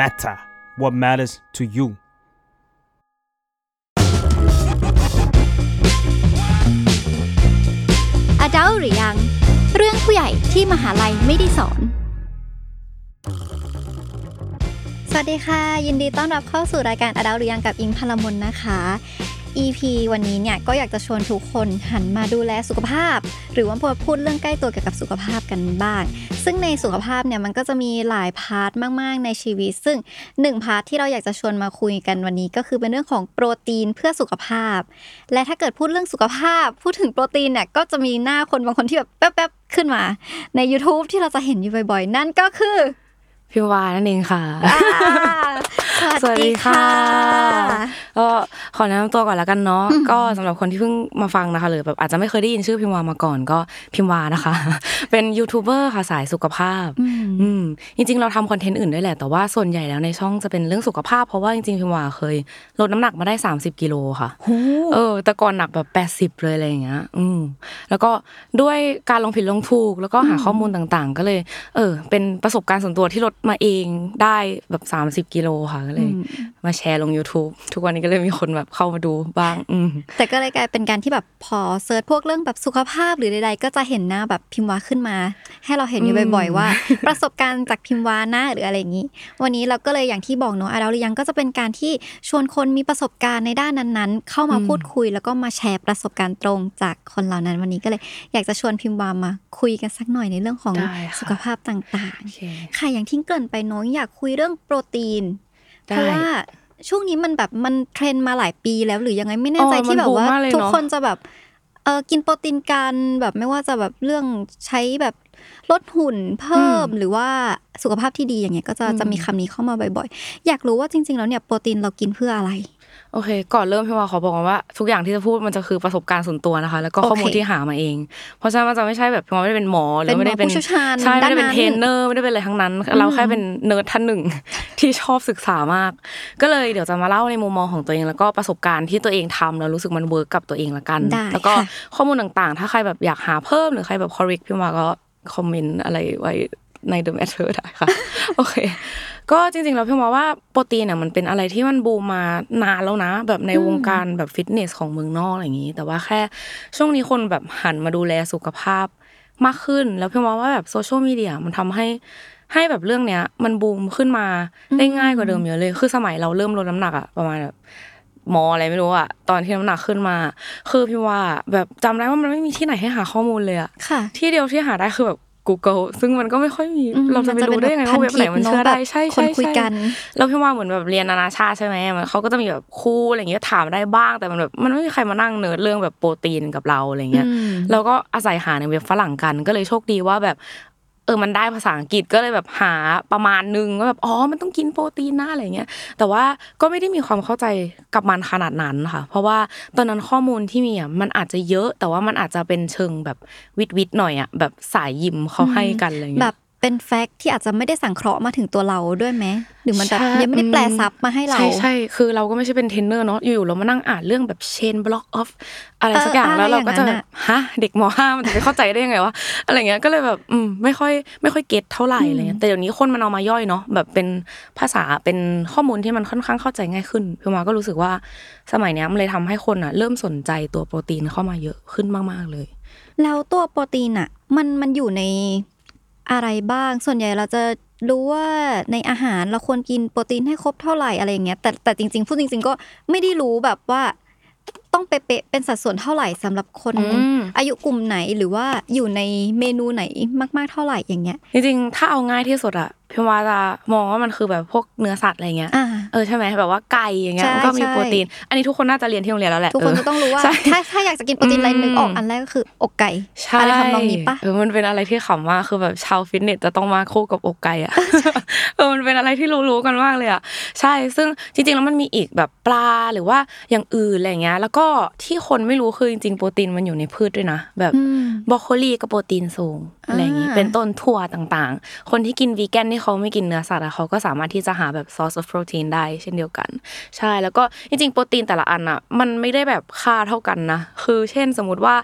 matter what matters to you อดัลหรือยัง เรื่องผู้ใหญ่ที่มหาลัยไม่ได้สอน สวัสดีค่ะ ยินดีต้อนรับเข้าสู่รายการอดัลหรือยังกับอิงพลมนนะคะ EP วันนี้เนี่ยก็อยากจะชวนทุกคนหันมาดูแลสุขภาพ หรือว่าพูดเรื่องใกล้ตัวเกี่ยวกับสุขภาพกันบ้าง ซึ่งในสุขภาพเนี่ยมันก็จะมีหลาย part มาก ๆ ในชีวิต ซึ่งหนึ่ง part ที่เราอยากจะชวนมาคุยกันวันนี้ก็คือเป็นเรื่องของโปรตีนเพื่อสุขภาพ และถ้าเกิดพูดเรื่องสุขภาพ พูดถึงโปรตีนเนี่ยก็จะมีหน้าคนบางคนที่แบบแป๊บๆขึ้นมา ใน YouTube ที่เราจะเห็นอยู่บ่อย ๆ นั่นก็คือพิมวานั่นเองค่ะอ่า สวัสดีค่ะก็ขอแนะนำตัวก่อนแล้วกันเนาะก็สำหรับคนที่เพิ่งมาฟังนะคะหรือแบบอาจจะไม่เคยได้ยินชื่อพิมวามาก่อนก็พิมวานะคะ เป็นยูทูบเบอร์ค่ะสายสุขภาพอืมจริง ๆ เราทำคอนเทนต์อื่นด้วยแหละแต่ว่าส่วนใหญ่แล้วในช่องจะเป็นเรื่องสุขภาพ เพราะว่าจริงๆพิมวาเคยลดน้ำหนักมาได้ 30กิโลค่ะเออแต่ก่อนหนักแบบ 80 เลยอะไรอย่างเงี้ยอืมแล้วก็ด้วยการลงผิดลงถูก แล้วก็หาข้อมูลต่างๆ ก็เลย เออ เป็นประสบการณ์ส่วนตัวที่ลดมาเองได้แบบ 30กิโลค่ะก็เลย มาแชร์ลง YouTube ทุกวันนี้ก็เลยมีคนแบบเข้ามาดูบ้าง อืมแต่ก็เลยกลายเป็นการที่แบบพอ search พวกเรื่องแบบสุขภาพหรือใดๆ ก็จะเห็นหน้าแบบพิมพ์วาขึ้นมา ให้เราเห็นอยู่บ่อย ๆ ว่า ประสบการณ์จากพิมพ์วานะหรืออะไรอย่างนี้ วันนี้เราก็เลยอย่างที่บอกเนาะอาดาหรือยังก็จะเป็นการที่ชวนคนมีประสบการณ์ในด้านนั้นๆ เข้ามาพูดคุย แล้วก็มาแชร์ประสบการณ์ตรงจากคนเหล่านั้นวันนี้ก็เลย อยากจะชวนพิมพ์วามาคุยกันสักหน่อยในเรื่องของได้ค่ะสุขภาพต่างโอเคๆค่ะอย่างที่เกริ่นไปเน้องอยากคุยเรื่องโปรตีนได้ เพราะว่าช่วงนี้มันแบบมันเทรนด์มาหลายปีแล้วหรือยังไงไม่แน่ใจอ๋อที่แบบว่ามันบูมมากเลยเนอะทุกคนจะแบบเออกินโปรตีนกันแบบไม่ว่าจะแบบเรื่องใช้แบบลดหุ่นเพิ่มหรือว่าสุขภาพที่ดีอย่างเงี้ยก็จะจะมีคำนี้เข้ามาบ่อยๆ อยากรู้ว่าจริง ๆ แล้วเนี่ยโปรตีนเรากินเพื่ออะไร โอเค ก่อนเริ่มพิมวาขอบอกก่อนว่า ทุกอย่างที่จะพูดมันจะคือประสบการณ์ส่วนตัวนะคะ แล้วก็ข้อมูลโอเคที่หามาเอง เพราะฉะนั้นมันจะไม่ใช่แบบพิมวาไม่ได้เป็นหมอหรือไม่ได้เป็นเป็นหมอผู้เชี่ยวชาญใช่ไม่ได้เป็นด้านนั้นเทรนเนอร์ไม่ได้เป็นอะไรทั้งนั้น เราแค่เป็นเนิร์ดท่านหนึ่งที่ชอบศึกษามาก ก็เลยเดี๋ยวจะมาเล่าในมุมมองของตัวเอง แล้วก็ประสบการณ์ที่ตัวเองทำแล้วรู้สึกมัน work กับตัวเองละกันได้แล้วก็ค่ะข้อมูลต่างๆ ถ้าใครแบบอยากหาเพิ่มหรือใครแบบ correct พิมวาก็คอมเมนต์อะไรไว้ ใน The Matter ได้ค่ะ โอเค ก็จริงๆแล้วพิมวาว่าโปรตีนเนี่ยมันเป็นอะไรที่มันบูมมานานแล้วนะ แบบในวงการแบบฟิตเนสของเมืองนอกอะไรอย่างนี้ แต่ว่าแค่ช่วงนี้คนแบบหันมาดูแลสุขภาพมากขึ้น แล้วพิมวาว่าแบบโซเชียลมีเดียมันทำให้ให้แบบเรื่องเนี้ย มันบูมขึ้นมาได้ง่ายกว่าเดิมเยอะเลย คือสมัยเราเริ่มลดน้ำหนักอะประมาณแบบหมออะไรไม่รู้อะตอนที่น้ำหนักขึ้นมา คือพิมวาแบบจำได้ว่ามันไม่มีที่ไหนให้หาข้อมูลเลยอะค่ะ ที่เดียวที่หาได้คือแบบ Google ซึ่งมันก็ไม่ค่อยมีอืมเราจะไปมันจะรู้ได้ยังไงเป็นว่าเว็บไหนมันเชื่อได้พันทิปเนอะใช่แบบคใช่นคุยใช่กันแล้วพี่ว่าเหมือนแบบเรียนนานาชาติใช่ไหมมันเขาก็จะมีแบบครูอะไรเงี้ยถามได้บ้างแต่มันแบบมันไม่มีใครมานั่งเนิร์ดเรื่องแบบโปรตีนกับเราอะไรเงี้ยอืมเราก็อาศัยหาในเว็บฝรั่งกันก็เลยโชคดีว่าแบบ เออมันได้ภาษาอังกฤษก็เลยแบบหาประมาณนึงว่าแบบอ๋อมันต้องกินโปรตีนหน้าอะไรเงี้ยแต่ว่าก็ไม่ได้มีความเข้าใจกับมันขนาดนั้นค่ะ เพราะว่าตอนนั้นข้อมูลที่มีอะมันอาจจะเยอะ แต่ว่ามันอาจจะเป็นเชิงแบบวิทวิทหน่อยอะแบบสายยิมเขาให้กันอะไรเงี้ยแบบ เป็นแฟกต์ที่อาจจะไม่ได้สังเคราะห์มาถึงตัวเราด้วยไหมหรือมันแบบใช่ยังไม่ได้แปลซับมาให้เรา ใช่ใช่คือเราก็ไม่ใช่เป็นเทรนเนอร์เนาะอยู่ๆเรามานั่งอ่านเรื่องแบบเชนบล็อกออฟอะไรสักอย่างเออแล้วเราก็จะอะไรอแบย่างนั้บนฮะเด็กมห้ามันจะไปเข้าใจได้ยังไงวะอะไรเงี้ยก็เลยแบบอืมไม่ค่อยไม่ค่อย get เท่าไหร่อะไรเงี้ยแต่เดี๋ยวนี้คนมันเอามาย่อยเนาะแบบเป็นภาษาเป็นข้อมูลที่มันค่อนข้างเข้าใจง่ายขึ้นพิมพ์วาก็รู้สึกว่าสมัยเนี้ยมันเลยทำให้คนอะ เริ่มสนใจตัวโปรตีนเข้ามาเยอะขึ้นมากๆเลย แล้วตัวโปรตีนอะ มันมันอยู่ใน อะไรบ้าง ส่วนใหญ่เราจะรู้ว่าในอาหารเราควรกินโปรตีนให้ครบเท่าไหร่อะไรอย่างเงี้ยแต่แต่จริงๆพูดจริง ๆ ก็ไม่ได้รู้แบบว่าต้องเป๊ะๆเป็นสัดส่วนเท่าไหร่สำหรับคนอืมอายุกลุ่มไหนหรือว่าอยู่ในเมนูไหนมากๆเท่าไหร่อย่างเงี้ยจริงๆถ้าเอาง่ายที่สุดอะพี่ว่าจะมองว่ามันคือแบบพวกเนื้อสัตว์อะไรเงี้ยอ่า เออใช่ไหมแบบว่าไก่อย่างเงี้ยใช่มันก็มีใช่โปรตีน อันนี้ทุกคนน่าจะเรียนที่โรงเรียนแล้วแหละทุกคนเจะต้องรู้ว่าใช่ถ้าถ้าอยากจะกินโปรตีนอะไรอืมนึกออกอันแรกก็คืออกไก่ใช่อะไรทำนองนี้ปะเออมันเป็นอะไรที่ขำมากคือแบบชาวฟิตเนสจะต้องมาคู่กับอกไก่อะเออมันเป็นอะไรที่รู้ๆกันมากเลยอะใช่ซึ่งจริงๆแล้วมันมีอีกแบบปลาหรือว่าอย่างอื่นอะไรเงี้ย แล้วก็ที่คนไม่รู้คือจริงๆโปรตีนมันอยู่ในพืชด้วยนะแบบอืมบรอกโคลีก็โปรตีนสูงอะไรอย่างงี้อ่าเป็นต้นถั่วต่างๆ คนที่กินวีแกนที่เขาไม่กินเนื้อสัตว์อะเขาก็สามารถที่จะหาแบบ source of protein ได้เช่นเดียวกัน ใช่แล้วก็จริงๆ โปรตีนแต่ละอันอะมันไม่ได้แบบค่าเท่ากันนะ คือเช่นสมมุติว่า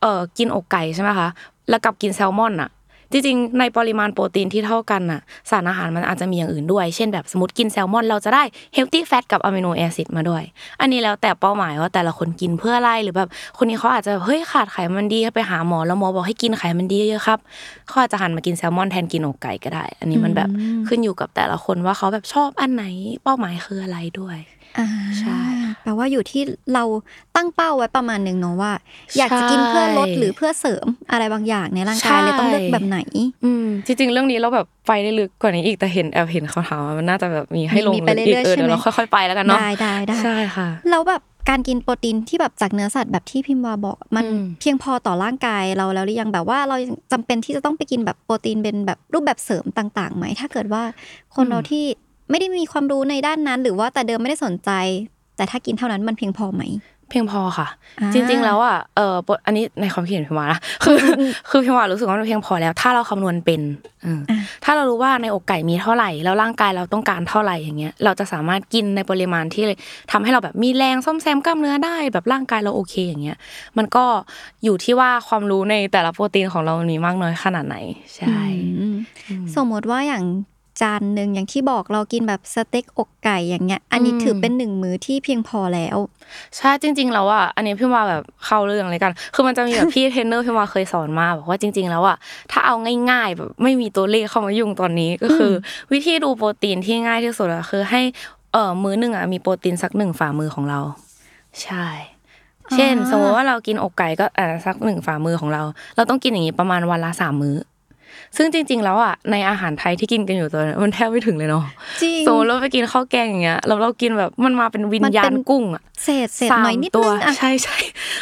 เออกินอกไก่ใช่ไหมคะแล้วกับกินแซลมอนอะ จริงๆ ในปริมาณโปรตีนที่เท่ากันน่ะ สารอาหารมันอาจจะมีอย่างอื่นด้วย เช่นแบบสมมติกินแซลมอนเราจะได้ healthy fat กับ amino acid มาด้วย อันนี้แล้วแต่เป้าหมายว่าแต่ละคนกินเพื่ออะไรหรือแบบคนนี้เขาอาจจะเฮ้ยขาดไขมันดีไปหาหมอแล้วหมอบอกให้กินไขมันดีเยอะครับเขาอาจจะหันมากินแซลมอนแทนกินอกไก่ก็ได้ อันนี้มันแบบขึ้นอยู่กับแต่ละคนว่าเขาแบบชอบอันไหนเป้าหมายคืออะไรด้วยอ่า ใช่แปลว่าอยู่ที่เราตั้งเป้าไว้ประมาณหนึ่งเนาะว่า อยากจะกินเพื่อลดใช่หรือเพื่อเสริมอะไรบางอย่างในร่างกายเลยต้องเลือกแบบไหน อืมจริงๆ เรื่องนี้เราแบบไปได้ลึกกว่านี้อีกแต่เห็นแอบเห็นเขาถามว่ามันน่าจะแบบมีให้ลงมีไปลึกอีกเรื่อยๆเออใช่ไหมเดี๋ยวเราค่อยๆไปแล้วกันเนาะได้ได้ได้ใช่ค่ะแล้วแบบการกินโปรตีนที่แบบจากเนื้อสัตว์แบบที่พิมพ์วาบอก มันอืมเพียงพอต่อร่างกายเราแล้วหรือยังแบบว่าเราจำเป็นที่จะต้องไปกินแบบโปรตีนเป็นแบบรูปแบบเสริมต่างๆไหมถ้าเกิดว่าคนเราที่ ไม่ได้มีความรู้ในด้านนั้น หรือว่าแต่เดิมไม่ได้สนใจ แต่ถ้ากินเท่านั้นมันเพียงพอไหม เพียงพอค่ะอ่าจริง ๆ แล้วอะเอออันนี้ในความคิดเห็นพิมวานะคืออคือพิมวารู้สึกว่ามันเพียงพอแล้ว ถ้าเราคำนวณเป็นอืมอะถ้าเรารู้ว่าในอกไก่มีเท่าไหร่ แล้วร่างกายเราต้องการเท่าไหร่อย่างเงี้ย เราจะสามารถกินในปริมาณที่ทำให้เราแบบมีแรงซ่อมแซมกล้ามเนื้อได้ แบบร่างกายเราโอเคอย่างเงี้ย มันก็อยู่ที่ว่าความรู้ในแต่ละโปรตีนของเรามีมากน้อยขนาดไหน ใช่อืมสมมติว่าอย่าง จานหนึ่งอย่างที่บอกเรากินแบบสเต็กอกไก่อย่างเงี้ย อันนี้อืมถือเป็นหนึ่งมื้อที่เพียงพอแล้วใช่จริง ๆ แล้วอะอันนี้พิมพ์วาแบบเข้าเรื่องเลยกัน คือมันจะมีแบบพี่เทรนเนอร์วาเคยสอนมาบอกว่าจริง ๆ แล้วอะถ้าเอาง่ายๆแบบไม่มีตัวเลขเข้ามายุ่งตอนนี้ก็คือวิธีดูโปรตีนที่ง่ายที่สุดอะคือให้เอ่อมื้อหนึ่งอะมีโปรตีนสักหนึ่งฝ่ามือของเรา ใช่เช่นอ่าสมมติว่าเรากินอกไก่ก็อ่าสักหนึ่งฝ่ามือของเรา เราต้องกินอย่างนี้ประมาณวันละสามมื้อ ซึ่งจริง ๆ แล้วอะในอาหารไทยที่กินกันอยู่ตอนนี้มันแทบไม่ถึงเลยเนาะจริงสมมติเราไปกินข้าวแกงอย่างเงี้ยเราเรากินแบบมันมาเป็นวิญญามันเป็ณนกุ้งอะเศษเศษสามหน่อยนิดตันึวงอะใช่ใช่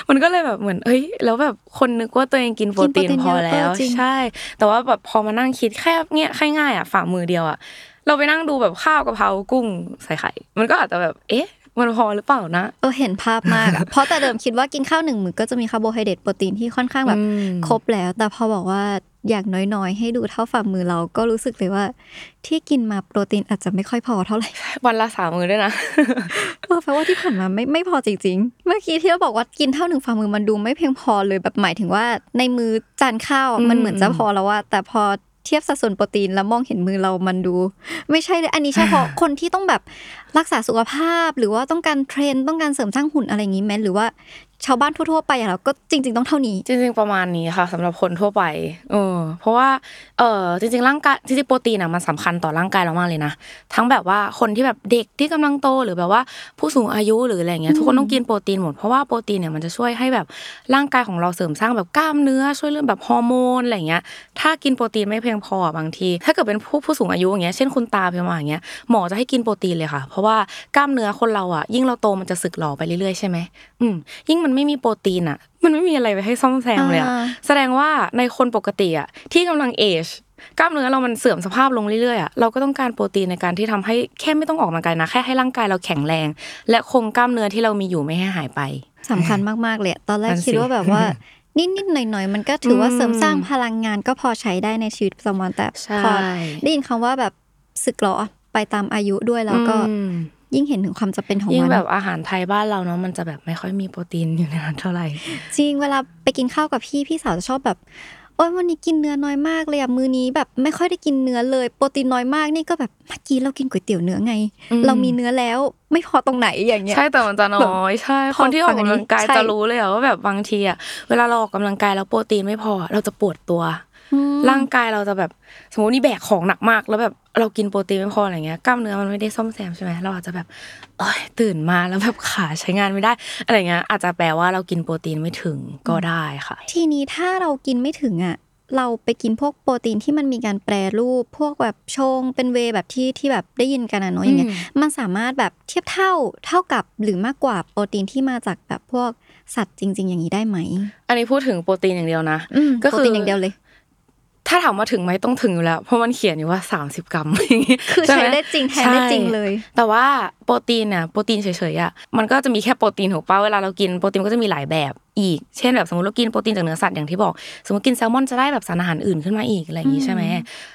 มันก็เลยแบบเหมือนเอ้ยแล้วแบบคนนึกว่าตัวเองกินโปรตีนกินพโปรอตีนเยอะแล้วเออจริงใช่ แต่ว่าแบบพอมานั่งคิดแค่เงี้ยแค่ง่ายอะฝ่ามือเดียวอะเราไปนั่งดูแบบข้าวกะเพรากุ้งใส่ไข่ มันก็อาจจะแบบ เอ๊ะ มันพอหรือเปล่านะ เออเห็นภาพมากอะเพราะแต่เดิมคิดว่ากินข้าวหนึ่งมื้อก็จะมีคาร์โบไฮเดรตโปรตีนที่ค่อนข้างแบบอืมครบแล้ว แต่พอบอกว่าอย่างน้อยๆ ให้ดูเท่าฝ่ามือเราก็รู้สึกเลยว่า ที่กินมาโปรตีนอาจจะไม่ค่อยพอเท่าไหร่วันละสามมือด้วยนะเออแปลว่าที่ผ่านมาไม่ไม่พอจริงๆ เมื่อกี้ที่เราบอกว่ากินเท่าหนึ่งฝ่ามือมันดูไม่เพียงพอเลยแบบหมายถึงว่าในมือจานข้าวอะอืมมันเหมือนจะพอแล้วว่าแต่พอ เทียบสัดส่วนโปรตีนแล้วมองเห็นมือเรามันดู ไม่ใช่เลยอันนี้เฉพาะคนที่ต้องแบบรักษาสุขภาพ หรือว่าต้องการเทรนต้องการเสริมสร้างหุ่นอะไรอย่างนี้ไหมหรือว่า ชาวบ้านทั่วๆไปอย่างเราก็จริง ๆ ต้องเท่านี้ จริง ๆ ประมาณนี้ค่ะสำหรับคนทั่วไปเออเพราะว่าเออจริง ๆ ร่างกายจริงๆโปรตีนอะมันสำคัญต่อร่างกายเรามากเลยนะทั้งแบบว่าคนที่แบบเด็กที่กำลังโตหรือแบบว่าผู้สูงอายุหรืออะไรเงี้ยทุกคนต้องกินโปรตีนหมดเพราะว่าโปรตีนเนี่ยมันจะช่วยให้แบบร่างกายของเราเสริมสร้างแบบกล้ามเนื้อช่วยเรื่องแบบฮอร์โมนอะไรเงี้ยถ้ากินโปรตีนไม่เพียงพออะบางที ถ้าเกิดเป็นผู้ผู้สูงอายุอย่างเงี้ยเช่นคุณตาเพียงมาอย่างเงี้ยหมอจะให้กินโปรตีนเลยค่ะ เพราะว่ากล้ามเนื้อคนเราอะยิ่งเราโตมันจะสึกหรอไปเรื่อยๆใช่ไหมอืมยิ่งมันไม่มีโปรตีนอะมันไม่มีอะไรไปให้ซ่อมแซมเลยอะอ่าแสดงว่าในคนปกติอะที่กำลังเอจกล้ามเนื้อเรามันเสื่อมสภาพลงเรื่อยๆอะเราก็ต้องการโปรตีนในการที่ทำให้แค่ไม่ต้องออกกำลังกายนะแค่ให้ร่างกายเราแข็งแรง และคงกล้ามเนื้อที่เรามีอยู่ไม่ให้หายไปสำคัญมากๆเลยอะตอนแรกนั่นสิคิดว่าแบบว่านิดๆหน่อยๆมันก็ถือว่าอืมเสริมสร้างพลังงานก็พอใช้ได้ในชีวิตประจำวันแต่ใช่พอได้ยินคำว่าแบบสึกหรอไปตามอายุด้วยแล้วก็อืม ยิ่งเห็นถึงความจำเป็นของยิ่งมันแบบอาหารไทยบ้านเราเนาะมันจะแบบไม่ค่อยมีโปรตีนอยู่ในนั้นเท่าไหร่ จริงเวลาไปกินข้าวกับพี่พี่สาวจะชอบแบบโอ้ยวันนี้กินเนื้อน้อยมากเลยอะมื้อนี้แบบไม่ค่อยได้กินเนื้อเลยโปรตีนน้อยมากนี่ก็แบบเมื่อกี้เรากินก๋วยเตี๋ยวเนื้อไงอืมเรามีเนื้อแล้วไม่พอตรงไหนอย่างเงี้ยใช่แต่มันจะน้อยใช่พคอนที่ออกกำลังกายฟังอันนี้ใช่จะรู้เลยอะว่าแบบบางทีอะเวลาเราออกกำลังกายแล้วโปรตีนไม่พอเราจะปวดตัวอืม ร่างกายเราจะแบบสมมตินี่แบกของหนักมาก แล้วแบบเรากินโปรตีนไม่พออะไรเงี้ยกล้ามเนื้อมันไม่ได้ซ่อมแซมใช่ไหมเราอาจจะแบบเอ้ยตื่นมาแล้วแบบขาใช้งานไม่ได้อะไรเงี้ยอาจจะแปลว่าเรากินโปรตีนไม่ถึงก็ได้ค่ะ ทีนี้ถ้าเรากินไม่ถึงอะเราไปกินพวกโปรตีนที่มันมีการแปรรูป พวกแบบชงเป็นเวย์แบบที่ที่แบบได้ยินกันอะเนาะอย่างเงี้ยอืมมันสามารถแบบเทียบเท่าเท่ากับหรือมากกว่าโปรตีนที่มาจากแบบพวกสัตว์จริง ๆ อย่างนี้ได้ไหม อันนี้พูดถึงโปรตีนอย่างเดียวนะอืมก็โปคือรตีนอย่างเดียวเลย ถ้าถามว่าถึงไหมต้องถึงอยู่แล้ว เพราะมันเขียนอยู่ว่า 30 กรัมอย่างงี้คือช่หใช้มได้จริงแทนได้จริงเลย แต่ว่าโปรตีนน่ะโปรตีนเฉยๆอะมันก็จะมีแค่โปรตีนถูกป่ะเวลาเรากินโปรตีนก็จะมีหลายแบบ อีก เช่นแบบสมมติเรากินโปรตีนจากเนื้อสัตว์อย่างที่บอก สมมติกินแซลมอนจะได้แบบสารอาหารอื่นขึ้นมาอีกอะไรอย่างนี้ใช่ไหม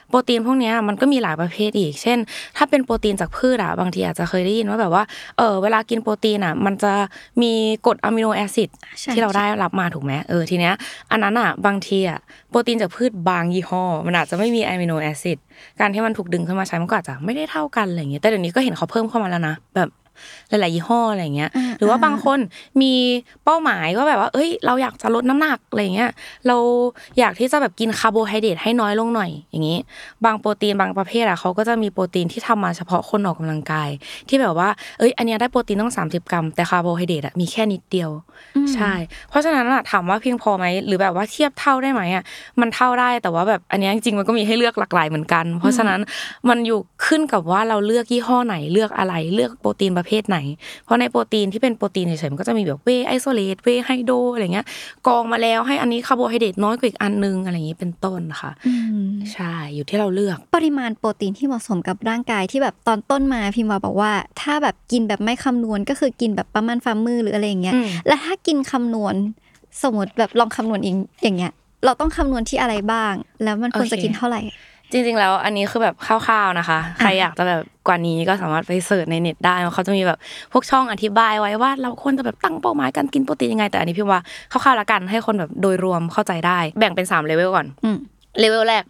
โปรตีนพวกเนี้ยมันก็มีหลายประเภทอีก เช่น ถ้าเป็นโปรตีนจากพืชอะบางทีอาจจะเคยได้ยินว่าแบบว่าเออเวลากินโปรตีนอะมันจะมีกรด amino acid ใช่ที่เราได้รับมาถูกไหมเออทีเนี้ยอันนั้นอะบางทีอะโปรตีนจากพืชบางยี่ห้อ มันอาจจะไม่มี amino acid การที่มันถูกดึงขึ้นมาใช้มันก็อาจจะไม่ได้เท่ากันอะไรอย่างเงี้ยแต่เดี๋ยวนี้ก็เห็นเขาเพิ่มเข้ามาแล้วนะแบบ หลายๆยี่ห้ออะไรอย่างเงี้ยอ่าหรือว่าบางคนมีเป้าหมายว่าแบบว่า เอ้ย เราอยากจะลดน้ำหนักอะไรเงี้ย เราอยากที่จะแบบกินคาร์โบไฮเดรตให้น้อยลงหน่อยอย่างนี้ บางโปรตีนบางประเภทอะเขาก็จะมีโปรตีนที่ทำมาเฉพาะคนออกกำลังกาย ที่แบบว่า เอ้ย อันเนี้ยได้โปรตีนต้อง 30 กรัม แต่คาร์โบไฮเดรตอะมีแค่นิดเดียว ใช่ เพราะฉะนั้นอะถามว่าเพียงพอไหมหรือแบบว่าเทียบเท่าได้ไหมอะมันเท่าได้แต่ว่าแบบอันเนี้ยจริงๆมันก็มีให้เลือกหลากหลายเหมือนกัน เพราะฉะนั้นมันอยู่ขึ้นกับว่าเราเลือกยี่ห้อไหนเลือกอะไรเลือกโปรตีนประเภทไหน เพราะในโปรตีนที่เป็นโปรตีนเฉยๆมันก็จะมีแบบ whey isolate whey hydro อะไรเงี้ยกรองมาแล้วให้อันนี้คาร์โบไฮเดรตน้อยกว่าอีกอันนึงอะไรอย่างนี้เป็นต้นค่ะอืมใช่อยู่ที่เราเลือก ปริมาณโปรตีนที่เหมาะสมกับร่างกายที่แบบตอนต้นมาพิมพ์วาบอกว่า ถ้าแบบกินแบบไม่คำนวณก็คือกินแบบประมาณฝ่ามือหรืออะไรอย่างเงี้ยอืมแล้วถ้ากินคำนวณสมมติแบบลองคำนวณเองอย่างเงี้ยเราต้องคำนวณที่อะไรบ้าง แล้วมันควรจะกินเท่าไหร่ จริงๆแล้วอันนี้คือแบบคร่าวๆนะคะ ใครอยากจะแบบกว่านี้ก็สามารถไป search ในเน็ตได้เขาจะมีแบบพวกช่องอธิบายไว้ว่า เราควรจะแบบตั้งเป้าหมายการกินโปรตีนยังไงแต่อันนี้พิมพ์วาคร่าวๆละกันให้คนแบบโดยรวมเข้าใจได้ แบ่งเป็น3เลเวลก่อนอืมเลเวลแรก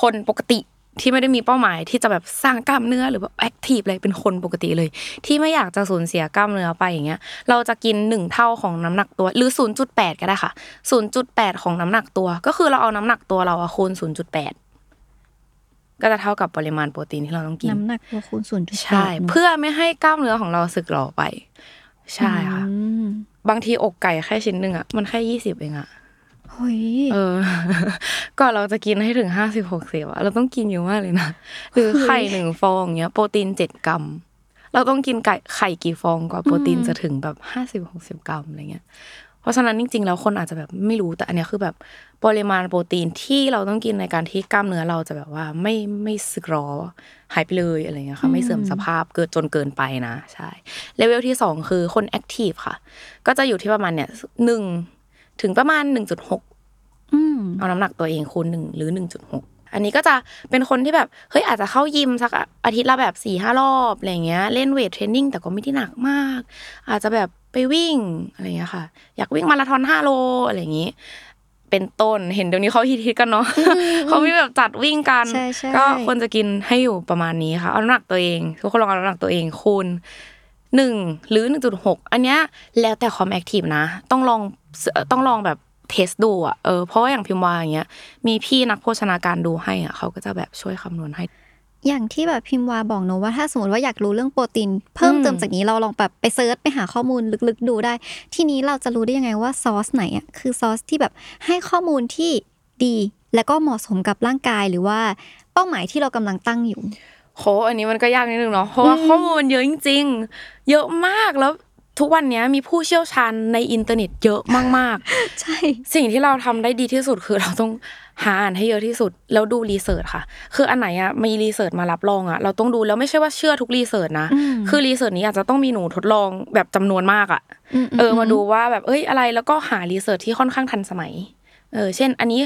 คนปกติที่ไม่ได้มีเป้าหมายที่จะแบบสร้างกล้ามเนื้อหรือแบบ active อะไรเป็นคนปกติเลย ที่ไม่อยากจะสูญเสียกล้ามเนื้อไปอย่างเงี้ย เราจะกินหนึ่งเท่าของน้ำหนักตัว หรือ 0.8 ก็ได้ค่ะ 0.8 ของน้ำหนักตัว ก็คือเราเอาน้ำหนักตัวเราอะคูณ 0.8 ก็จะเท่ากับปริมาณโปรตีนที่เราต้องกินน้ำหนักตัวคูณศูนย์จุดใช่ เพื่อไม่ให้กล้ามเนื้อของเราสึกหรอไป ใช่ค่ะบางทีอกไก่แค่ชิ้นหนึ่งอะมันแค่ยี่สิบเองอะเฮ้ยเออก่อนเราจะกินให้ถึงห้าสิบหกสิบอะเราต้องกินเยอะมากเลยนะหรือไข่หนึ่งฟองเงี้ย โปรตีนเจ็ดกรัมเราต้องกินไก่ไข่กี่ฟองกว่าโปรตีนจะถึงแบบห้าสิบหกสิบกรัมอะไรเงี้ย เพราะฉะนั้นจริงๆแล้วคนอาจจะแบบไม่รู้แต่อันเนี้ยคือแบบปริมาณโปรตีนที่เราต้องกินในการที่กล้ามเนื้อเราจะแบบว่าไม่ไม่สึกหรอหายไปเลยอะไรเงี้ยค่ะไม่เสื่อมสภาพเกิดจนเกินไปนะใช่ level ที่สองคือคน active ค่ะ ก็จะอยู่ที่ประมาณเนี่ยหนึ่งถึงประมาณหนึ่งจุดหกอืมเอาน้ำหนักตัวเองคูณหนึ่งหรือหนึ่งจุดหก อันนี้ก็จะเป็นคนที่แบบเฮ้ยอาจจะเข้ายิมสักอาทิตย์ละแบบสี่ห้ารอบอะไรเงี้ยเล่นเวทเทรนนิ่งแต่ก็ไม่ได้หนักมาก อาจจะแบบไปวิ่งอะไรเงี้ยค่ะ อยากวิ่งมาราธอนห้าโลอะไรอย่างงี้ เป็นต้นเห็นเดี๋ยวนี้เขาฮิตๆกันเนาะเขามีแบบจัดวิ่งกันใช่ใช่ก็ควรจะกินให้อยู่ประมาณนี้ค่ะเอาน้ำหนักตัวเองทุกคนลองเอาน้ำหนักตัวเองคูณหนึ่งหรือหนึ่งจุดหกอันเนี้ยแล้วแต่ความ active นะ ต้องลองเอ่อต้องลองแบบ test ดูอะเออเพราะว่าอย่างพิมพ์วาอย่างเงี้ยมีพี่นักโภชนาการดูให้อะเขาก็จะแบบช่วยคำนวณให้ อย่างที่แบบพิมพ์วาบอกเนอะว่าถ้าสมมติว่าอยากรู้เรื่องโปรตีนเพิ่มเติมอืมจากนี้เราลองแบบไป search ไปหาข้อมูลลึกๆ ดูได้ ทีนี้เราจะรู้ได้ยังไงว่า source ไหนอะคือ source ที่แบบให้ข้อมูลที่ดี และก็เหมาะสมกับร่างกายหรือว่าเป้าหมายที่เรากำลังตั้งอยู่โหอันนี้มันก็ยากนิดนึงเนาะเพราะว่าข้อมูลมันเยอะจริง ๆ เยอะมากแล้ว ทุกวันเนี้ยมีผู้เชี่ยวชาญในอินเทอร์เน็ตเยอะมากๆ ใช่ สิ่งที่เราทำได้ดีที่สุดคือเราต้องหาอ่านให้เยอะที่สุด แล้วดู research ค่ะ คืออันไหนอะมี research มารับรองอะเราต้องดูแล้วไม่ใช่ว่าเชื่อทุก research นะอืมคือ research นี้อาจจะต้องมีหนูทดลองแบบจำนวนมากอะอืมเออมาดูว่าแบบเอ้ยอะไรแล้วก็หา research ที่ค่อนข้างทันสมัย เออเช่น อันนี้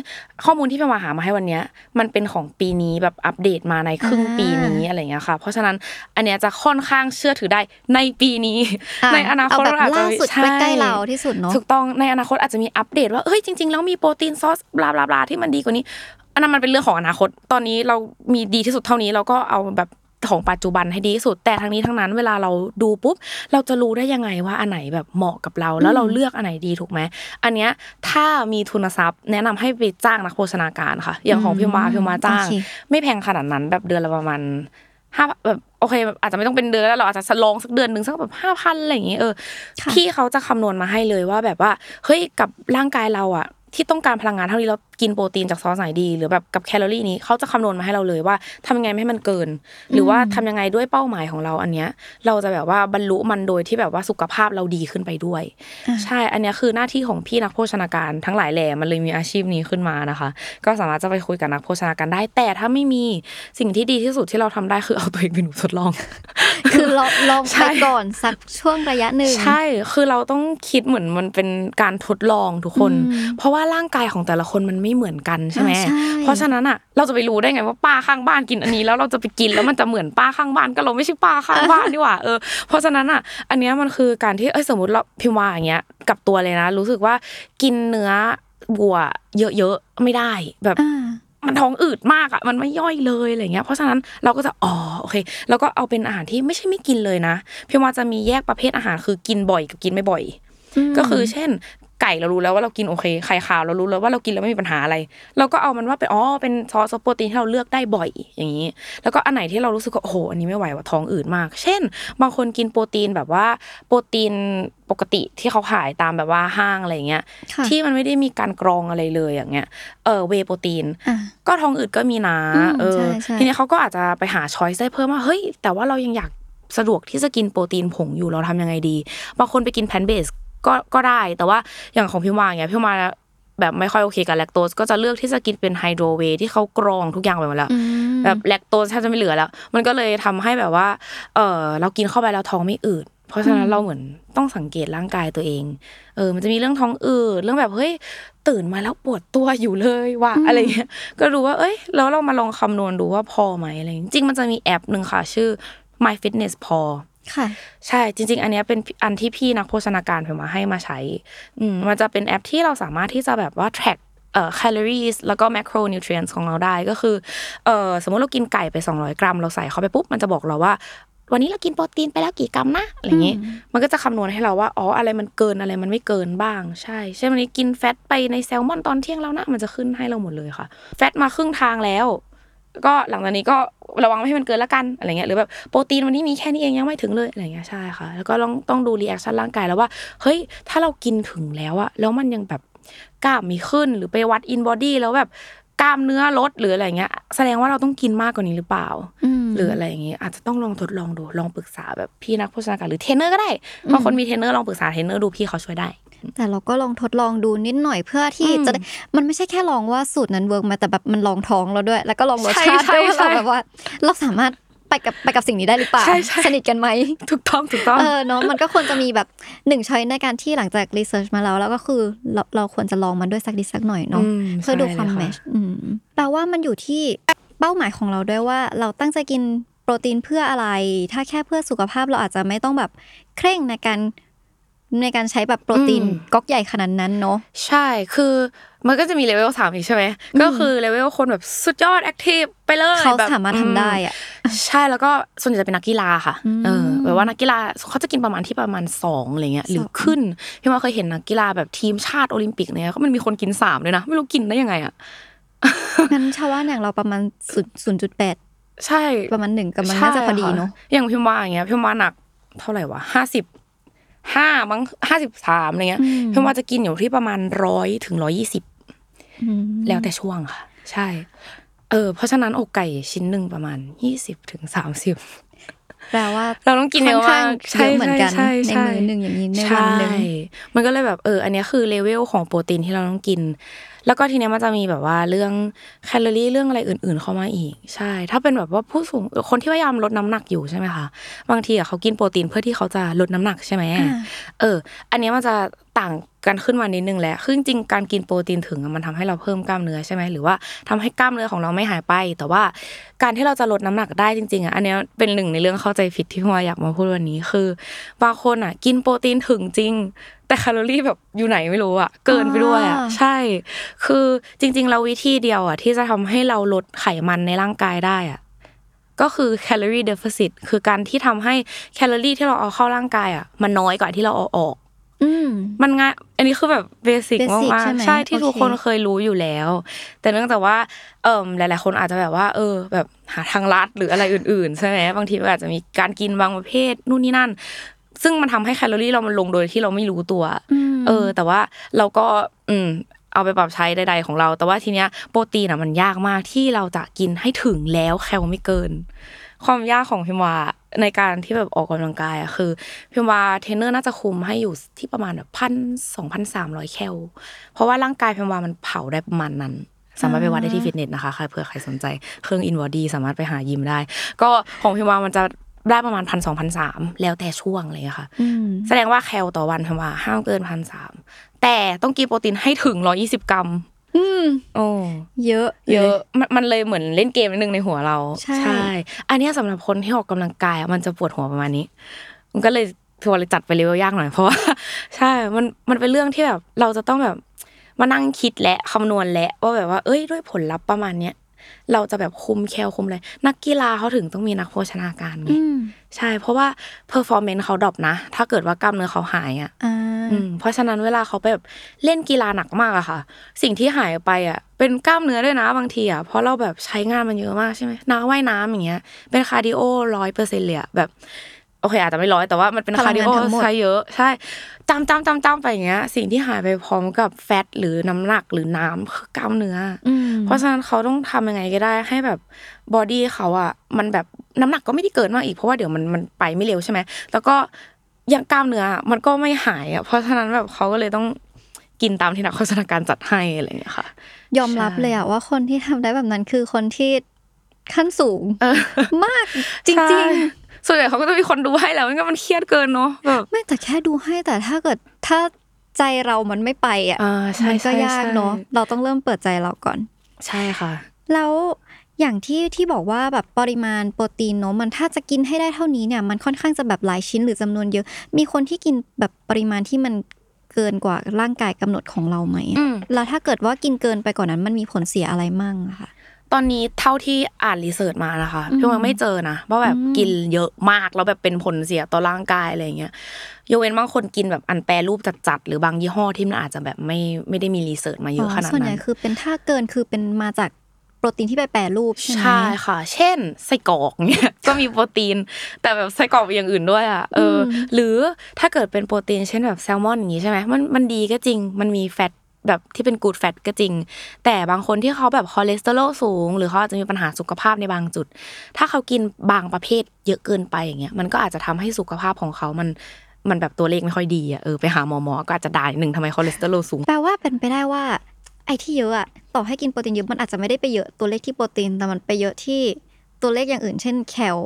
ข้อมูลที่พี่มาหามาให้วันเนี้ย มันเป็นของปีนี้แบบอัปเดตมาในครึ่งปีนี้อะไรอย่างเงี้ยค่ะ เพราะฉะนั้นอันเนี้ยจะค่อนข้างเชื่อถือได้ในปีนี้อะในอนาคตเอาแบบอจจะล่าสุดช่ใกล้ๆเราที่สุดเนาะถูกต้องในอนาคตอาจจะมีอัปเดตว่าเฮ้ยจริงๆแล้วมีโปรตีนซอสบลาบลาบลาที่มันดีกว่านี้อันนั้นมันเป็นเรื่องของอนาคต ตอนนี้เรามีดีที่สุดเท่านี้เราก็เอาแบบ ของปัจจุบันให้ดีที่สุด แต่ทั้งนี้ทั้งนั้นเวลาเราดูปุ๊บ เราจะรู้ได้ยังไงว่าอันไหนแบบเหมาะกับเรา แล้วเราเลือกอันไหนดีถูกไหมอันเนี้ยถ้ามีทุนทรัพย์ แนะนำให้ไปจ้างนักโภชนาการค่ะ อย่างของพิมวาพิมวาจ้างโอเคไม่แพงขนาดนั้นแบบเดือนละประมาณห้าแบบโอเคแบบอาจจะไม่ต้องเป็นเดือนแล้วเราอาจจะลองสักเดือนหนึ่งสักแบบห้าพันอะไรอย่างเงี้ยเออค่ะพี่เขาจะคำนวณมาให้เลยว่าแบบว่าเฮ้ยกับร่างกายเราอะที่ต้องการพลังงานเท่านี้เรากินโปรตีนจากซอสไหนดี หรือแบบกับแคลอรี่นี้เขาจะคำนวณมาให้เราเลยว่าทำยังไงไม่ให้มันเกิน หรือว่าทำยังไงด้วยเป้าหมายของเราอันเนี้ยเราจะแบบว่าบรรลุมันโดยที่แบบว่าสุขภาพเราดีขึ้นไปด้วย ใช่อันเนี้ยคือหน้าที่ของพี่นักโภชนาการทั้งหลายแหล่มันเลยมีอาชีพนี้ขึ้นมานะคะ ก็สามารถจะไปคุยกับนักโภชนาการได้ แต่ถ้าไม่มีสิ่งที่ดีที่สุดที่เราทำได้คือเอาตัวเองเป็นหนูทดลอง คือลองลองใช่ไปก่อนสักช่วงระยะหนึ่งใช่ คือเราต้องคิดเหมือนมันเป็นการทดลองทุกคนอืมเพราะว่าร่างกายของแต่ละคนมันไม่เหมือนกันใช่ไหมอ่าใช่เพราะฉะนั้นอะ เราจะไปรู้ได้ไงว่าป้าข้างบ้านกินอันนี้แล้วเราจะไปกินแล้วมันจะเหมือนป้าข้างบ้านก็เราไม่ใช่ป้าข้างบ้านดีกว่าเออเพราะฉะนั้นอะ อันเนี้ยมันคือการที่เอ้ยสมมติเราพิมพ์ว่าอย่างเงี้ยกับตัวเลยนะ รู้สึกว่ากินเนื้อวัว เยอะๆไม่ได้แบบอ่ามันท้องอืดมากอะมันไม่ย่อยเลยอะไรเงี้ยเพราะฉะนั้นเราก็จะอ๋อโอเคแล้วก็เอาเป็นอาหารที่ไม่ใช่ไม่กินเลยนะพี่ว่าจะมีแยกประเภทอาหารคือกินบ่อยกับกินไม่บ่อย ก็คือเช่น ไก่เรารู้แล้วว่าเรากินโอเคไข่ขาวเรารู้แล้วว่าเรากินแล้วไม่มีปัญหาอะไร เราก็เอามันว่าเป็นอ๋อเป็นซอสโปรตีนที่เราเลือกได้บ่อยอย่างนี้ แล้วก็อันไหนที่เรารู้สึกว่าโอ้โหอันนี้ไม่ไหวว่าท้องอืดมาก เช่น บางคนกินโปรตีนแบบว่าโปรตีนปกติที่เขาขายตามแบบว่าห้างอะไรเงี้ยค่ะที่มันไม่ได้มีการกรองอะไรเลยอย่างเงี้ยเออเวโปรตีนอะก็ท้องอืดก็มีนะอืมเออใช่ใช่ทีนี้เขาก็อาจจะไปหาช้อยส์ได้เพิ่มว่าเฮ้ยแต่ว่าเรายังอยากสะดวกที่จะกินโปรตีนผงอยู่เราทำยังไงดี บางคนไปกินแพนเบส ก็ก็ได้แต่ว่าอย่างของพี่วางเนี่ยพี่วางแบบไม่ค่อยโอเคกับแลคโตสก็จะเลือกที่จะกินเป็นไฮโดรเวย์ที่เขากรองทุกอย่างไปหมดแล้วอืมแบบแลคโตสแทบจะไม่เหลือแล้ว มันก็เลยทำให้แบบว่า เออเรากินเข้าไปแล้วท้องไม่อืดเพราะฉะนั้นเราเหมือนต้องสังเกตร่างกายตัวเอง เออ มันจะมีเรื่องท้องอืดเรื่องแบบเฮ้ยตื่นมาแล้วปวดตัวอยู่เลยว่ะอะไรเงี้ยก็รู้ว่าเอ้ยแล้วเรามาลองคำนวณดูว่าพอไหมอะไรอย่างเงี้ยจริงๆมันจะมีแอปหนึ่งค่ะ ชื่อ My Fitness Pal ค่ะ ใช่จริง ๆ อันเนี้ยเป็นอันที่พี่นักโภชนาการเพิ่มมาให้มาใช้ อืมมันจะเป็นแอปที่เราสามารถที่จะแบบว่า track เอ่อ calories แล้วก็ macronutrients ของเราได้ก็คือเอ่อสมมติเรากินไก่ไป 200 กรัม เราใส่เข้าไปปุ๊บ มันจะบอกเราว่า วันนี้เรากินโปรตีนไปแล้วกี่กรัมนะอะไรอย่างงี้ มันก็จะคำนวณให้เราว่าอ๋ออะไรมันเกินอะไรมันไม่เกินบ้าง ใช่ใช่วันนี้กินแฟตไปในแซลมอนตอนเที่ยงแล้วนะมันจะขึ้นให้เราหมดเลยค่ะ แฟตมาครึ่งทางแล้ว ก็หลังจากนี้ก็ ระวังไม่ให้มันเกินละกันอะไรเงี้ยหรือแบบโปรตีนวันนี้มีแค่นี้เองยังไม่ถึงเลยอะไรเงี้ยใช่ค่ะ แล้วก็ต้องต้องดู reaction ร่างกายแล้วว่าเฮ้ยถ้าเรากินถึงแล้วอะแล้วมันยังแบบกล้ามมีขึ้นหรือไปวัด InBody แล้วแบบกล้ามเนื้อลดหรืออะไรเงี้ย แสดงว่าเราต้องกินมากกว่านี้หรือเปล่าหรืออะไรอย่างงี้อาจจะต้องลองทดลองดูลองปรึกษาแบบพี่นักโภชนาการหรือเทรนเนอร์ก็ได้บางคนมีเทรนเนอร์ลองปรึกษาเทรนเนอร์ดูพี่เขาช่วยได้ แต่เราก็ลองทดลองดูนิดหน่อยเพื่อที่อืมจะได้มันไม่ใช่แค่ลองว่าสูตรนั้น work ไหมอะแต่แบบมันลองท้องเราด้วย แล้วก็ลองรสชาติใช่ด้วยว่าใช่เราแบบว่า เราสามารถไปกับไปกับสิ่งนี้ได้หรือเปล่าใช่ใช่สนิทกันไหมถูกต้องถูกต้องเออเนาะมันก็ควรจะมีแบบหนึ่ง choice ในการที่หลังจาก research มาแล้วแล้วก็คือเราเราควรจะลองมันด้วยสักนิดสักหน่อยเนาะอืมเพื่อดูใช่ความเลย match ค่ะอืมแปลว่ามันอยู่ที่เป้าหมายของเราด้วยว่าเราตั้งใจกินโปรตีนเพื่ออะไร ถ้าแค่เพื่อสุขภาพเราอาจจะไม่ต้องแบบเคร่งในการ ในการใช้แบบโปรตีนก๊อกใหญ่ขนาดนั้นเนาะใช่คือมันก็จะมีเลเวลสามอีกใช่ไหมก็คือเลเวลคนแบบสุดยอด active ไปเลยเขาแบบสามารถทำได้อะอืมใช่แล้วก็ส่วนใหญ่จะเป็นนักกีฬาค่ะอืมเออแบบว่านักกีฬาเขาจะกินประมาณที่ประมาณสองอะไรเงี้ยหรือสองขึ้นพิมวาเคยเห็นนักกีฬาแบบทีมชาติโอลิมปิกเนี่ยก็มันมีคนกินสามเลยนะไม่รู้กินได้ยังไงอะงั้นชาวว่าอย่างเราประมาณศูนย์ศูนย์จุดแปดใช่ประมาณหนึ่งกำลังน่าจะพอดีเนาะใช่ค่อย่างพิมพ์ว่าอย่างเงี้ยพิมพ์ว่าหนักเท่าไหร่วะห้าสิบ ห้ามั้งห้าสิบสามอะไรเงี้ยอืมพิมพ์ว่าจะกินอยู่ที่ประมาณร้อยถึงร้อยี่สิบอืมแล้วแต่ช่วงค่ะ ใช่ เออ เพราะฉะนั้นอกไก่ชิ้นหนึ่งประมาณยี่สิบถึงสามสิบแปลว่าเราต้องกินเยอะค่อนข้ามางกเยอะเหมือนกันใช่ในช่มื้อหนึ่งอย่างนี้ในใช่วันหนึ่งมันก็เลยแบบเออ อันเนี้ยคือเลเวลของโปรตีนที่เราต้องกิน แล้วก็ทีเนี้ยมันจะมีแบบว่าเรื่องแคลอรี่เรื่องอะไรอื่น ๆ เข้ามาอีก ใช่ ถ้าเป็นแบบว่าผู้สูงคนที่พยายามลดน้ำหนักอยู่ใช่ไหมคะบางทีอะเขากินโปรตีนเพื่อที่เขาจะลดน้ำหนักใช่ไหมอ่าเออ อันเนี้ยมันจะ ต่างกันขึ้นมานิดนึงแหละคือจริงๆการกินโปรตีนถึงอะมันทำให้เราเพิ่มกล้ามเนื้อใช่ไหมหรือว่าทำให้กล้ามเนื้อของเราไม่หายไป แต่ว่าการที่เราจะลดน้ำหนักได้จริงๆอะอันเนี้ยเป็นหนึ่งในเรื่องเข้าใจผิดที่พี่วาอยากมาพูดวันนี้คือ บางคนอะ กินโปรตีนถึงจริง แต่แคลอรี่แบบอยู่ไหนไม่รู้อะเกินไปด้วยอะอ่าใช่ คือจริง ๆ เราวิธีเดียวอะที่จะทำให้เราลดไขมันในร่างกายได้อะก็คือแคลอรี่เดฟ c i ตคือการที่ทำให้แคลอรี่ที่เราเอาเข้าร่างกายอะมันน้อยกว่าที่เราเอาออกอื มมันง่ายอันนี้คือแบบเบสิก Basic มากใช่ไหมๆใช่ที่โอเคทุกคนเคยรู้อยู่แล้ว แต่เนื่องจากว่าเอ่มหลาย ๆ คนอาจจะแบบว่า เออ แบบหาทางลัดหรืออะไรอื่น ๆ ใช่ไหมบางทีมันอาจจะมีการกินบางประเภทนู่นนี่นั่น ซึ่งมันทำให้แคลอรี่เรามันลงโดยที่เราไม่รู้ตัวมเออ แต่ว่าเราก็ อืมเอาไปปรับใช้ใดๆของเรา แต่ว่าทีเนี้ยโปรตีนอะมันยากมากที่เราจะกินให้ถึงแล้วแคลไม่เกิน ความยากของพิมวา ในการที่แบบออกกำลังกายอะคือพิมวาเทรนเนอร์น่าจะคุมให้อยู่ที่ประมาณแบบพันสองพันสามร้อยแคลเพราะว่าร่างกายพิมวามันเผาได้ประมาณนั้น สามารถไปวัดได้ที่ฟิตเนสนะคะใครเผื่อใครสนใจเครื่อง InBody สามารถไปหายิมได้ ก็ของพิมวามันจะได้ประมาณพันสองพันสามแล้วแต่ช่วงอะไรอย่างเลยค่ะอืมแสดงว่าแคลต่อวันพิมวาห้ามเกินพันสามแต่ต้องกินโปรตีนให้ถึงร้อยี่สิบกรัม อืมโอ้เยอะ เยอะมันมันเลยเหมือนเล่นเกมนิดนึงในหัวเรา ใช่ อันเนี้ยสำหรับคนที่ออกกำลังกายอะมันจะปวดหัวประมาณนี้ มันก็เลยทัวร์เลยจัดไปเลเวลยากหน่อยเพราะว่าใช่ มันมันเป็นเรื่องที่แบบเราจะต้องแบบมานั่งคิดและคำนวณและว่าแบบว่า เอ้ยด้วยผลลัพธ์ประมาณเนี้ย เราจะแบบคุมแคลคุมอะไรนักกีฬาเขาถึงต้องมีนักโภชนาการไงอืมใช่ เพราะว่าperformance เขา drop นะ ถ้าเกิดว่ากล้ามเนื้อเขาหายอะอ่าอืมเพราะฉะนั้นเวลาเขาไปแบบเล่นกีฬาหนักมากอะค่ะ สิ่งที่หายไปอะเป็นกล้ามเนื้อด้วยนะบางทีอะเพราะเราแบบใช้งานมันเยอะมากใช่ไหมน้าว่ายน้ำอย่างเงี้ยเป็น cardio ร้อยเปอร์เซ็นต์เลยอะแบบ โอเคอาจจะไม่ร้อยแต่ว่ามันเป็น cardio ใช้เยอะ ใช่จ้ำจ้ำจ้ำจ้ำไปอย่างเงี้ย สิ่งที่หายไปพร้อมกับ fat หรือน้ำหนักหรือน้ำคือกล้ามเนื้อออืมเพราะฉะนั้นเขาต้องทำยังไงก็ได้ ให้แบบบอดี้เขาอะมันแบบน้ำหนักก็ไม่ได้เกินมากอีกเพราะว่าเดี๋ยวมันมันไปไม่เร็วใช่ไหมแล้วก็ยังกล้ามเนื้ออะมันก็ไม่หายอะเพราะฉะนั้นแบบเขาก็เลยต้องกินตามที่นักโฆษณาการจัดให้อะไรอย่างเงี้ยค่ะ ยอมรับเลยอะว่าคนที่ทำได้แบบนั้นคือคนที่ขั้นสูงเออมากจริงใช่ ส่วนใหญ่เขาก็จะมีคนดูให้แล้วงั้นมันเครียดเกินเนาะแบบๆไม่แต่แค่ดูให้แต่ถ้าเกิดถ้าใจเรามันไม่ไปอะอ่าใช่มันก็ใช่ยากเนาะใช่เราต้องเริ่มเปิดใจเราก่อน ใช่ค่ะ แล้วอย่างที่ที่บอกว่าแบบปริมาณโปรตีนเนอะมันถ้าจะกินให้ได้เท่านี้เนี่ย มันค่อนข้างจะแบบหลายชิ้นหรือจำนวนเยอะ มีคนที่กินแบบปริมาณที่มันเกินกว่าร่างกายกำหนดของเราไหมอะอืมแล้วถ้าเกิดว่ากินเกินไปกว่อนนั้นมันมีผลเสียอะไรมั่งอะค่ะ ตอนนี้เท่าที่อ่านรีเสิร์ชมานะคะอืมพี่ว่าไม่เจอนะว่าแบบอืมกินเยอะมากแล้วแบบเป็นผลเสียต่อร่างกายอะไรเงี้ยยกเว้นบางคนกินแบบอันแปรรูปจัดๆหรือบางยี่ห้อที่มันอาจจะแบบไม่ไม่ได้มี research มาเยอะขนาดนั้นส่วนใหญ่คือเป็นถ้าเกินคือเป็นมาจากโปรตีนที่ไปแปรรูปใช่ไหมใช่ค่ะ เช่นไส้กรอกเนี่ยก็มีโปรตีน แต่แบบไส้กรอกอย่างอื่นด้วยอะเอออมหรือถ้าเกิดเป็นโปรตีนเช่นแบบแซลมอนอย่างงี้ใช่ไหมมันมันดีก็จริงมันมี fat แบบที่เป็น good fat ก็จริง แต่บางคนที่เขาแบบคอเลสเตอรอลสูง หรือเขาอาจจะมีปัญหาสุขภาพในบางจุด ถ้าเขากินบางประเภทเยอะเกินไปอย่างเงี้ยมันก็อาจจะทำให้สุขภาพของเขามันมันแบบตัวเลขไม่ค่อยดีอะเออไปหาหมอหมอก็อาจจะด่าหนึ่งทำไมคอเลสเตอรอลสูงแปลว่าเป็นไปได้ว่า ไอ้ที่เยอะอะต่อให้กินโปรตีนเยอะมันอาจจะไม่ได้ไปเยอะตัวเลขที่โปรตีนแต่มันไปเยอะที่ตัวเลขอย่างอื่น เช่นแคล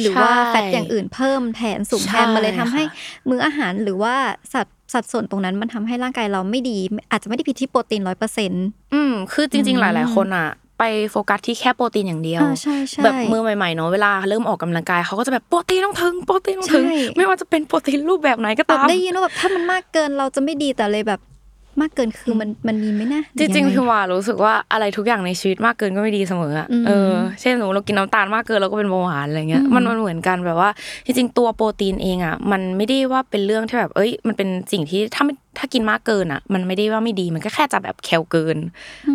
หรือว่าใช่ fat อย่างอื่นเพิ่มแทนสูงแทนใช่มาเลยทำให้ค่ะมื้ออาหารหรือว่าสัด สัดส่วนตรงนั้นมันทำให้ร่างกายเราไม่ดี อาจจะไม่ได้ผิดที่โปรตีนร้อยเปอร์เซ็นต์อืมคือจริง ๆ หลาย ๆ คนอะไปโฟกัสที่แค่โปรตีนอย่างเดียวอ่าใช่ใช่แบบมือใหม่ๆเนาะเวลาเริ่มออกกำลังกายเขาก็จะแบบโปรตีนต้องถึงโปรตีนต้องถึงใช่ไม่ว่าจะเป็นโปรตีนรูปแบบไหนก็แบบตามได้ยินว่าแบบถ้ามันมากเกินเราจะไม่ดีแต่เลยแบบ มากเกินคือมันมันมีไหมนะจริงๆยังไพี่ว่ารู้สึกว่าอะไรทุกอย่างในชีวิตมากเกินก็ไม่ดีเสมออะอืมเออเช่นสมมติเรากินน้ำตาลมากเกินเราก็เป็นเบาหวานอะไรเงี้ยอืมมันมันเหมือนกันแบบว่า จริงๆตัวโปรตีนเองอะมันไม่ได้ว่าเป็นเรื่องที่แบบเอ้ย มันเป็นสิ่งที่ถ้าไม่ถ้ากินมากเกินอะ มันไม่ได้ว่าไม่ดีมันก็แค่จะแบบแคลเกิน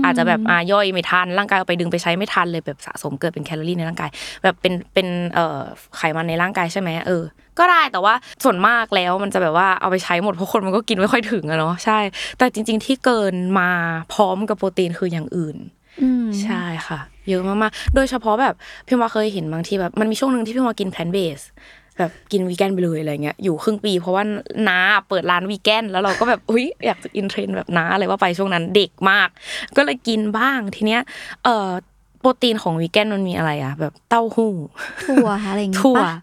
อาจจะแบบอ่าย่อยไม่ทันร่างกายเอาไปดึงไปใช้ไม่ทันเลยแบบสะสมเกิดเป็นแคลอรี่ในร่างกาย แบบเป็นเป็นเอ่อไขมันในร่างกายใช่ไหมเออ ก็ได้แต่ว่าส่วนมากแล้วมันจะแบบว่าเอาไปใช้หมดเพราะคนมันก็กินไม่ค่อยถึงอะเนาะใช่ แต่จริง ๆ ที่เกินมาพร้อมกับโปรตีนคืออย่างอื่นอืมใช่ค่ะ เยอะมากๆ โดยเฉพาะแบบพิมวาเคยเห็นบางทีแบบมันมีช่วงหนึ่งที่พิมวากิน plant-based แบบกินวีแกนไปเลยอะไรเงี้ยอยู่ครึ่งปี เพราะว่าน้าเปิดร้านวีแกนแล้วเราก็แบบอุ้ยอยากจะ in trend แบบน้าอะไรว่าไปช่วงนั้นเด็กมาก ก็เลยกินบ้างทีเนี้ยเอ่อ โปรตีนของวีแกนมันมีอะไรอะแบบเต้าหู้ถั่วอะไรอย่างงี้ถั่วปะ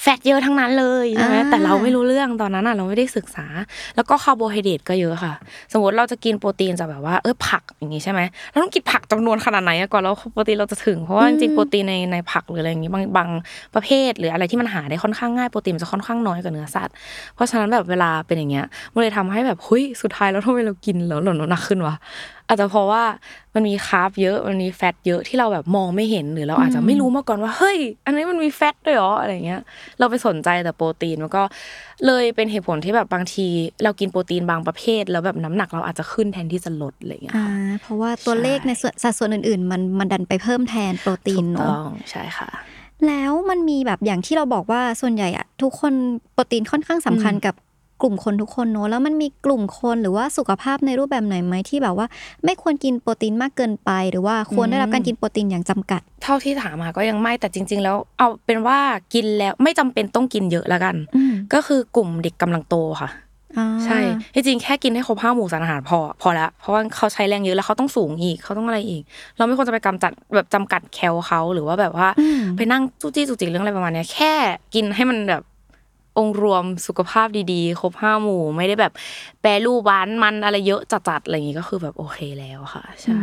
fat เยอะทั้งนั้นเลยใช่ไหมอ่าแต่เราไม่รู้เรื่องตอนนั้นอะเราไม่ได้ศึกษา แล้วก็คาร์โบไฮเดรตก็เยอะค่ะ สมมติเราจะกินโปรตีนจากแบบว่าเออผักอย่างงี้ใช่ไหมเราต้องกินผักจำนวนขนาดไหนอะก่อนแล้วโปรตีนเราจะถึงเพราะว่าจริงๆโปรตีนในในผักหรืออะไรอย่างงี้บางบางประเภท หรืออะไรที่มันหาได้ค่อนข้างง่ายโปรตีนมันจะค่อนข้างน้อยกว่าเนื้อสัตว์เพราะฉะนั้นแบบเวลาเป็นอย่างเงี้ยมันเลยทำให้แบบเฮ้ยสุดท้ายแล้วทำไมเรากินแล้วเราหนักขึ้นวะ อาจจะเพราะว่ามันมีคาร์บเยอะมันมีแฟตเยอะที่เราแบบมองไม่เห็นหรือเราอาจจะไม่รู้มาก่อนว่าเฮ้ย อันนี้มันมีแฟตด้วยเหรออะไรเงี้ย เราไปสนใจแต่โปรตีนมันก็เลยเป็นเหตุผลที่แบบบางที เรากินโปรตีนบางประเภท แล้วแบบน้ำหนักเราอาจจะขึ้นแทนที่จะลดอะไรเงี้ยอ่าค่ะเพราะว่าตัวเลขในส่วนสัดส่วนอื่น ๆ มันมันดันไปเพิ่มแทนโปรตีนถูกเนาะต้องใช่ค่ะแล้วมันมีแบบอย่างที่เราบอกว่าส่วนใหญ่อะทุกคนโปรตีนค่อนข้างสำคัญอืมกับ กลุ่มคนทุกคนเนอะแล้วมันมีกลุ่มคนหรือว่าสุขภาพในรูปแบบไหนไหมที่แบบว่า ไม่ควรกินโปรตีนมากเกินไป หรือว่าควรได้รับการกินโปรตีนอย่างจำกัด เท่าที่ถามมาก็ยังไม่แต่จริง ๆ แล้ว เอาเป็นว่ากินแล้วไม่จำเป็นต้องกินเยอะแล้วกันอืมก็คือกลุ่มเด็กกำลังโตค่ะอ่าใช่ที่จริงแค่กินให้ครบห้าหมู่สารอาหารพอ พอแล้วเพราะว่าเขาใช้แรงเยอะแล้วเขาต้องสูงอีกเขาต้องอะไรอีก เราไม่ควรจะไปกำจัดแบบจำกัดแคลเขาหรือว่าแบบว่าอืมไปนั่งจู้จี้จุกจิกเรื่องอะไรประมาณเนี้ยแค่กินให้มันแบบ องค์รวมสุขภาพดีๆ ครบห้าหมู่ ไม่ได้แบบแปรรูปหวานมันอะไรเยอะจัดๆอะไรอย่างงี้ก็คือแบบโอเคแล้วค่ะ ใช่